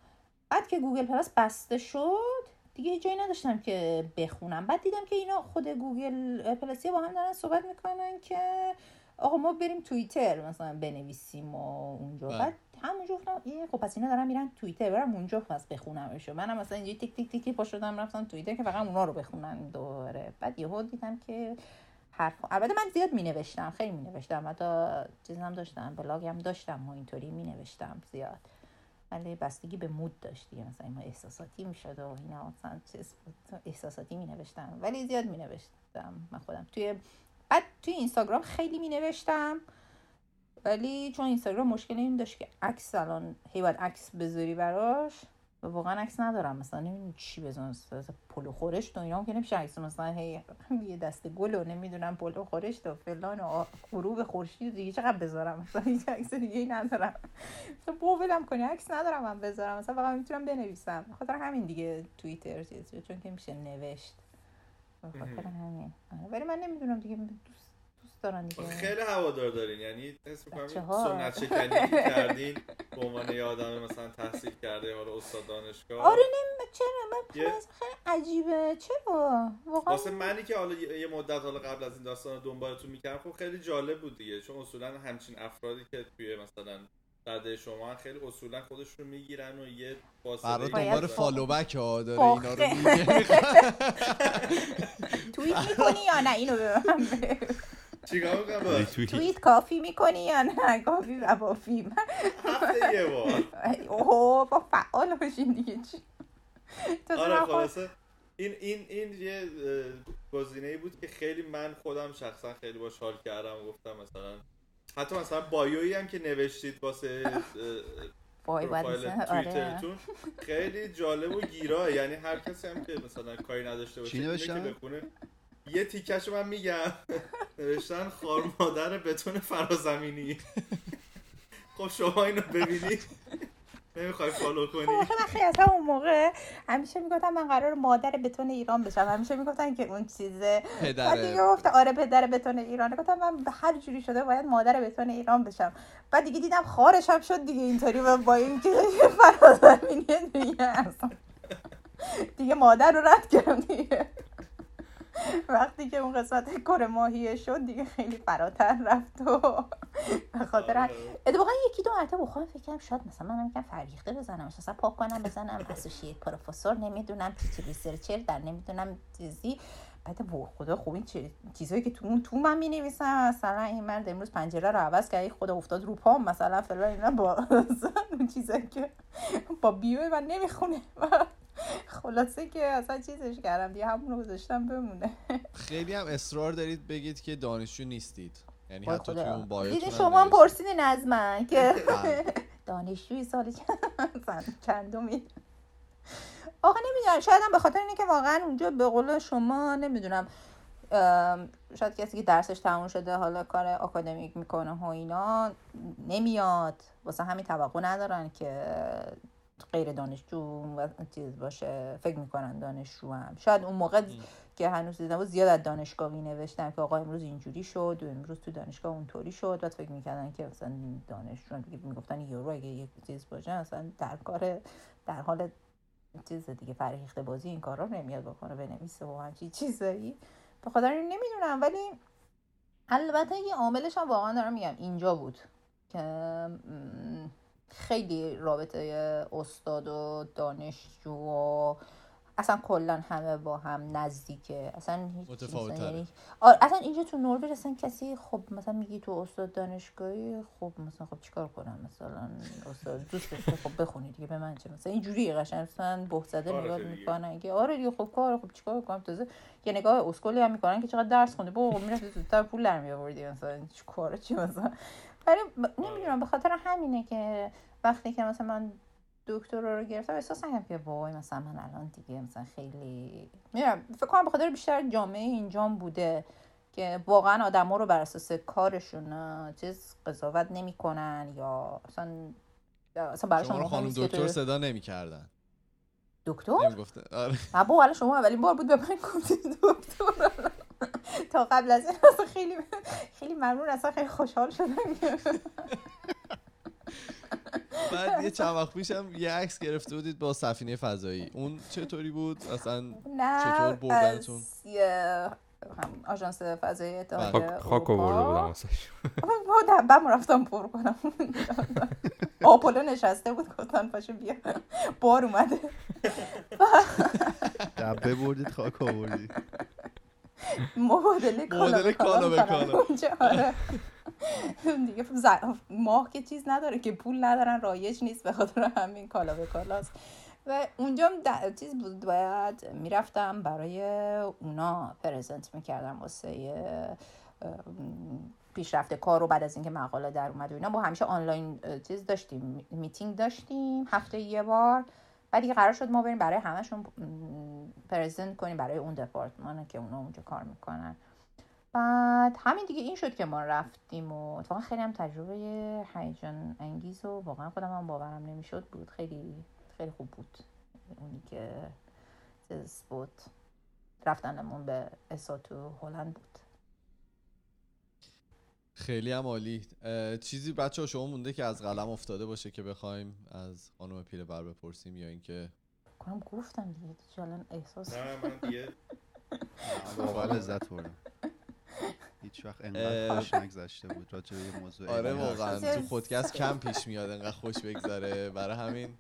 بعد که گوگل پلاس بسته شد دیگه جایی نداشتم که بخونم. بعد دیدم که اینا خود گوگل پلاسی با هم دارن صحبت می‌کنن که آقا ما بریم توییتر مثلا بنویسیم و اونجا. بله. بعد همونجا گفتم یه خب پس اینا دارن میرن توییتر برم اونجا پس بخونمشو منم مثلا اینجوری تیک تیک تیک پا شدم رفتم توییتر که فقط اونا رو بخونن دوره بعد یهو دیدم که حرف البته من زیاد می نوشتم خیلی می نوشتم حتی چیزم داشتم بلاگم داشتم و اینطوری می نوشتم زیاد. ولی بستگی به مود داشت دیگه. مثلا ما احساساتی می‌شد و اینا مثلا چیز احساساتی می نوشتم ولی زیاد می نوشتم من خودم توی بعد توی اینستاگرام خیلی می نوشتم ولی چون اینستاگرام مشکل این داشت که عکس الان هی باید عکس بذاری براش و واقعا عکس ندارم. مثلا نمی‌دونم چی بزنم پلو و اینا که نمیشه عکس مثلا هی (laughs) یه دست گل و نمی‌دونم پلو خورشت و فلان و غروب خورشید دیگه چقدر بذارم؟ (laughs) مثلا هیچ عکس دیگه ای ندارم. مثلا بو ولم کنی عکس ندارم من بذارم. مثلا فقط می‌تونم بنویسم. خاطر همین دیگه توییتر چون که میشه نوشت. خاطر همین. آره، ولی من نمی‌دونم دیگه دوست دارن دیگه. خیلی هوادار دارین. یعنی حس می‌کنم سنت شکنی کردین به عنوان یه آدم مثلا تحصیل کرده حالا استاد دانشگاه. آره نمی چرا. من خیلی عجیبه. چرا؟ واقعا واسه منی که حالا یه مدت حالا قبل از این داستان رو دنبالتون می‌کردم خب خیلی جالب بود دیگه. چون اصولا همچین افرادی که توی مثلا بعد شما خیلی اصولا خودشون می‌گیرن و یه فاصله برای دنبال follow back ها داره اینا رو میگه. (laughs) توییت می‌کنی یا نه؟ اینو به من چیکار کنم توییت کافی می‌کنی یا نه؟ کافی و بافی هفته یه بار. (laughs) اوه با فعال باشین دیگه. چی؟ آره خلاصه. این این این یه گزینه ای بود که خیلی من خودم شخصا خیلی باش حال کردم و گفتم مثلا حتی مثلا bio یی هم که نوشتید واسه پروفایل آره. توییترتون خیلی جالب و گیراه. یعنی هر کسی هم که مثلا کاری نداشته باشه که بخونه. یه تیکش من میگم. نوشتن خار مادر بتون فرازمینی. (laughs) خب شما اینو ببینید نمی‌خوای فالو کنی. خب من خیلی از اون موقع همیشه می‌گفتم من قرار مادر بتون ایران بشم. همیشه می‌گفتن که اون چیزه. بعد دیگه گفت آره پدر بتون ایران. گفتم من به هر جوری شده باید مادر بتون ایران بشم. بعد دیگه دیدم خارش هم شد دیگه اینطوری و با این که فرازمینی دیگه دیگه مادر رو رد کردم دیگه. وقتی که اون قسمت کره ماهیه شد دیگه خیلی فراتر رفت و به خاطر آره. اتفاقا یکی دو مرتبه بخوام فکر کنم شاید مثلا من میگم فریخته بزنم مثلا پاک کنم بزنم اسوسییت پروفسور نمی‌دونم پیچ ریسرچر در نمی‌دونم چیزی بعد خدا خوب این چیزایی که تو اون تو من می نویسم مثلا این مرد امروز پنجره رو عوض کرد خدا افتاد رو پام مثلا فلان اینا با اون (laughs) چیزایی که با بیو من نمی‌خونه خلاصه که اصلا چیزش کردم. دیگه همون رو گذاشتم بمونه. خیلی هم اصرار دارید بگید که دانشجو نیستید. یعنی حتی توی اون بایوتون دیدی شما هم پرسیدین از من که بله. (laughs) دانشجوی سال چندمی؟ آقا نمی‌دونم. شاید هم به خاطر اینه که واقعا اونجا به قول شما نمی‌دونم شاید کسی که درسش تموم شده حالا کار آکادمیک می‌کنه و اینا نمیاد. واسه همین توقع ندارن که غیر دانشجو و چیز باشه فکر می‌کنن دانشجو هم. شاید اون موقع که هنوز دیدم زیاد از دانشگاهی نوشتن که آقا امروز اینجوری شد و امروز تو دانشگاه اونطوری شد. بعد فکر می‌کردن که مثلا دانشجو دیگه می‌گفتن یورو اگه یه چیز باشه مثلا در کار در حال چیز دیگه فرهیخته بازی این کارا نمیاد بکنه بنویسه و همچی چیزایی. به خاطر نمی‌دونم ولی البته یه عاملش هم واقعا دارم میگم اینجا بود که خیلی رابطه استاد و دانشجو و اصلا کلا همه با هم نزدیکه. اصلا هیچ یعنی اصلا اینجا تو نروژ اصلا کسی خب مثلا میگی تو استاد دانشگاهی خب مثلا خب چیکار کنم؟ مثلا استاد دوست داشته خب بخونی دیگه به من چه؟ مثلا اینجوری قشنگ مثلا بهت زده نگاه می‌کنن که آره دیگه خب کار خب چیکار کنم؟ تازه یه نگاه اسکولی هم می‌کنن که چقدر درس خونده بابا خب می‌رفتی زودتر پول در میآوردی مثلا چی کار چی مثلا؟ ولی نمی‌دونم به خاطر همینه که وقتی که مثلا من دکتر رو گرفتم احساس نکردم که وای مثلا من الان دیگه مثلا خیلی میرم فکر کنم به خاطر بیشتر جامعه اینجام بوده که واقعا آدما رو بر اساس کارشون چیز قضاوت نمی‌کنن یا اصلا اصلا براشون خانم دکتر صدا نمی‌کردن. دکتر؟ نمی‌گفته آره. با شما اولین بار بود به من گفتی دکتر. تا قبل از این اصلا خیلی خیلی ممنون اصلا خیلی خوشحال شدم. بعد یه چند وقت پیشم یه عکس گرفته بودید با سفینه فضایی. اون چطوری بود؟ اصلا چطور بردنتون؟ آژانس فضایی اتحادیه خاک آورده بودم واسش دبم رفتم پر کنم. آپولو نشسته بود گفتن پاشو بیا. بار اومده. دبه بردید خاک آوردید. (laughs) مبادله کالا به کالا آره. (laughs) دیگه ماه که چیز نداره که پول ندارن رایج نیست به خاطر همین کالا به کالاست. و اونجا چیز بود باید می‌رفتم برای اونا پرزنت می‌کردم واسه پیشرفت کار رو بعد از اینکه مقاله در اومد و اینا. با همیشه آنلاین چیز داشتیم میتینگ داشتیم هفته یه بار. بعد دیگه قرار شد ما بریم برای همشون پرزنت کنیم برای اون دپارتمان که اونا اونجا کار می‌کنن. بعد همین دیگه این شد که ما رفتیم و اتفاقا خیلی هم تجربه هیجان انگیز و واقعا خودم هم باورم نمی‌شد. بود. خیلی خیلی خوب بود. اونی که بود رفتنمون به اساتو هلند بود. خیلی هم عالی. چیزی بچه ها شما مونده که از قلم افتاده باشه که بخوایم از خانم پیله بر بپرسیم یا اینکه کنم گفتم دیگه جالن احساس نه من دیگه (laughs) لذت بردم. هیچ وقت انقدر خوش نگذشته بود راجع به موضوع آره واقعا. تو خودکست کم پیش میاد انقدر خوش بگذره. برای همین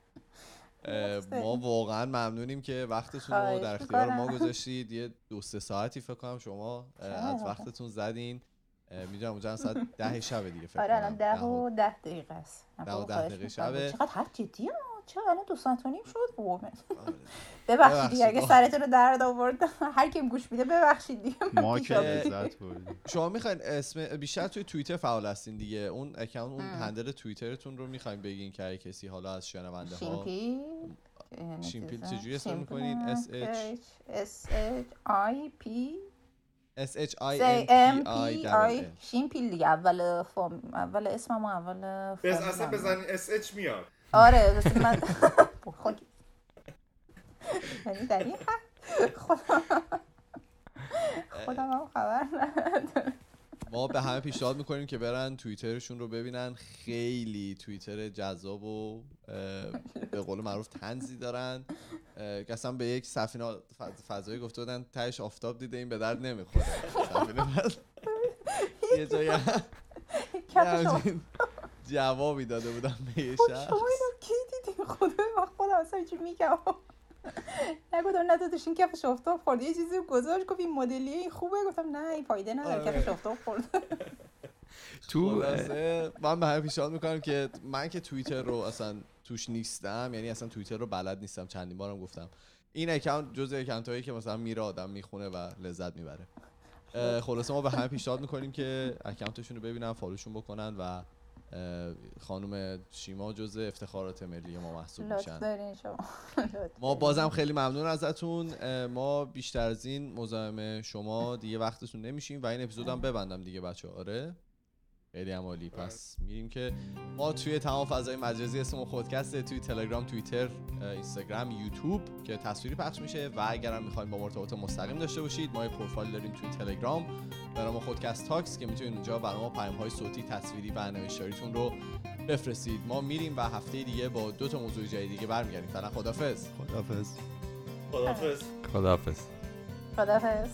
ما واقعا ممنونیم که وقتتون رو در اختیار ما گذاشتید. یه دو سه ساعتی فکر کنم شما از وقتتون زدین. می‌دونم اونجا ساعت ده شب دیگه فکر آره الان ده و ده دقیقه است. ده و ده دقیقه شبه. چقدر حرف جدی چرا الان دو ساعت و نیم شد؟ آره. ببخشید دیگه اگه سرتون رو درد آورد هر کیم گوش میده ببخشید دیگه ما که لذت شما می‌خواین اسم بیشتر توی توییتر فعال هستین دیگه. اون اکانت اون هندل توییترتون رو می‌خواین بگین که کسی حالا از شنونده ها شیمپیل؟ چجوری اسم می‌کنین؟ S H S H I P S H I M P I شیمپیل دیگه اول فام اول اسمم اول اصلا بزنین S H میاد. آره من (laughs) خود یعنی در این خودم خودم هم خبر ما به همه پیشنهاد می‌کنیم که برن توییترشون رو ببینن. خیلی توییتر جذاب و به قول معروف تنزی دارن. اصلا به یک سفینه فضایی گفته بودن تهش آفتاب دیده این به درد نمی‌خوره. (laughs) یه جایی جوابی داده بودم به یه شخص. شما اینو کی دیدی؟ خدا من خودم اصلا چی میگم. نگفتم نه تو این کف آفتاب خورد یه چیزی گذاشت گفت این مدلیه این خوبه. گفتم نه این فایده نداره. آره. کف آفتاب خورد تو من به همه پیشنهاد می‌کنم که من که توییتر رو اصلا توش نیستم یعنی اصلا توییتر رو بلد نیستم چندین بارم گفتم. این account جزء account هایی که مثلا میره آدم می‌خونه و لذت می‌بره. خلاصه ما به همه پیشنهاد می‌کنیم که account شون رو ببینن follow شون بکنن و خانم شیما جزء افتخارات ملی ما محسوب میشن. شما. ما بازم خیلی ممنون ازتون. ما بیشتر از این مزاحم شما دیگه وقتتون نمیشیم و این اپیزودم ببندم دیگه بچه آره؟ خیلی عمالی. پس میریم که ما توی تمام فضای مجازی اسم خودکسته توی تلگرام توییتر اینستاگرام یوتیوب که تصویری پخش میشه و اگرم می‌خواین با مرتبط مستقیم داشته باشید ما یه پروفایل داریم توی تلگرام به نام خودکست تاکس که می‌تونید اونجا برای ما پیام های صوتی تصویری و نوشتاریتون رو بفرستید. ما میریم و هفته دیگه با دو تا موضوع جدید دیگه برمیگردیم. فعلا خدافظ خدافظ خدافظ خدافظ خدافظ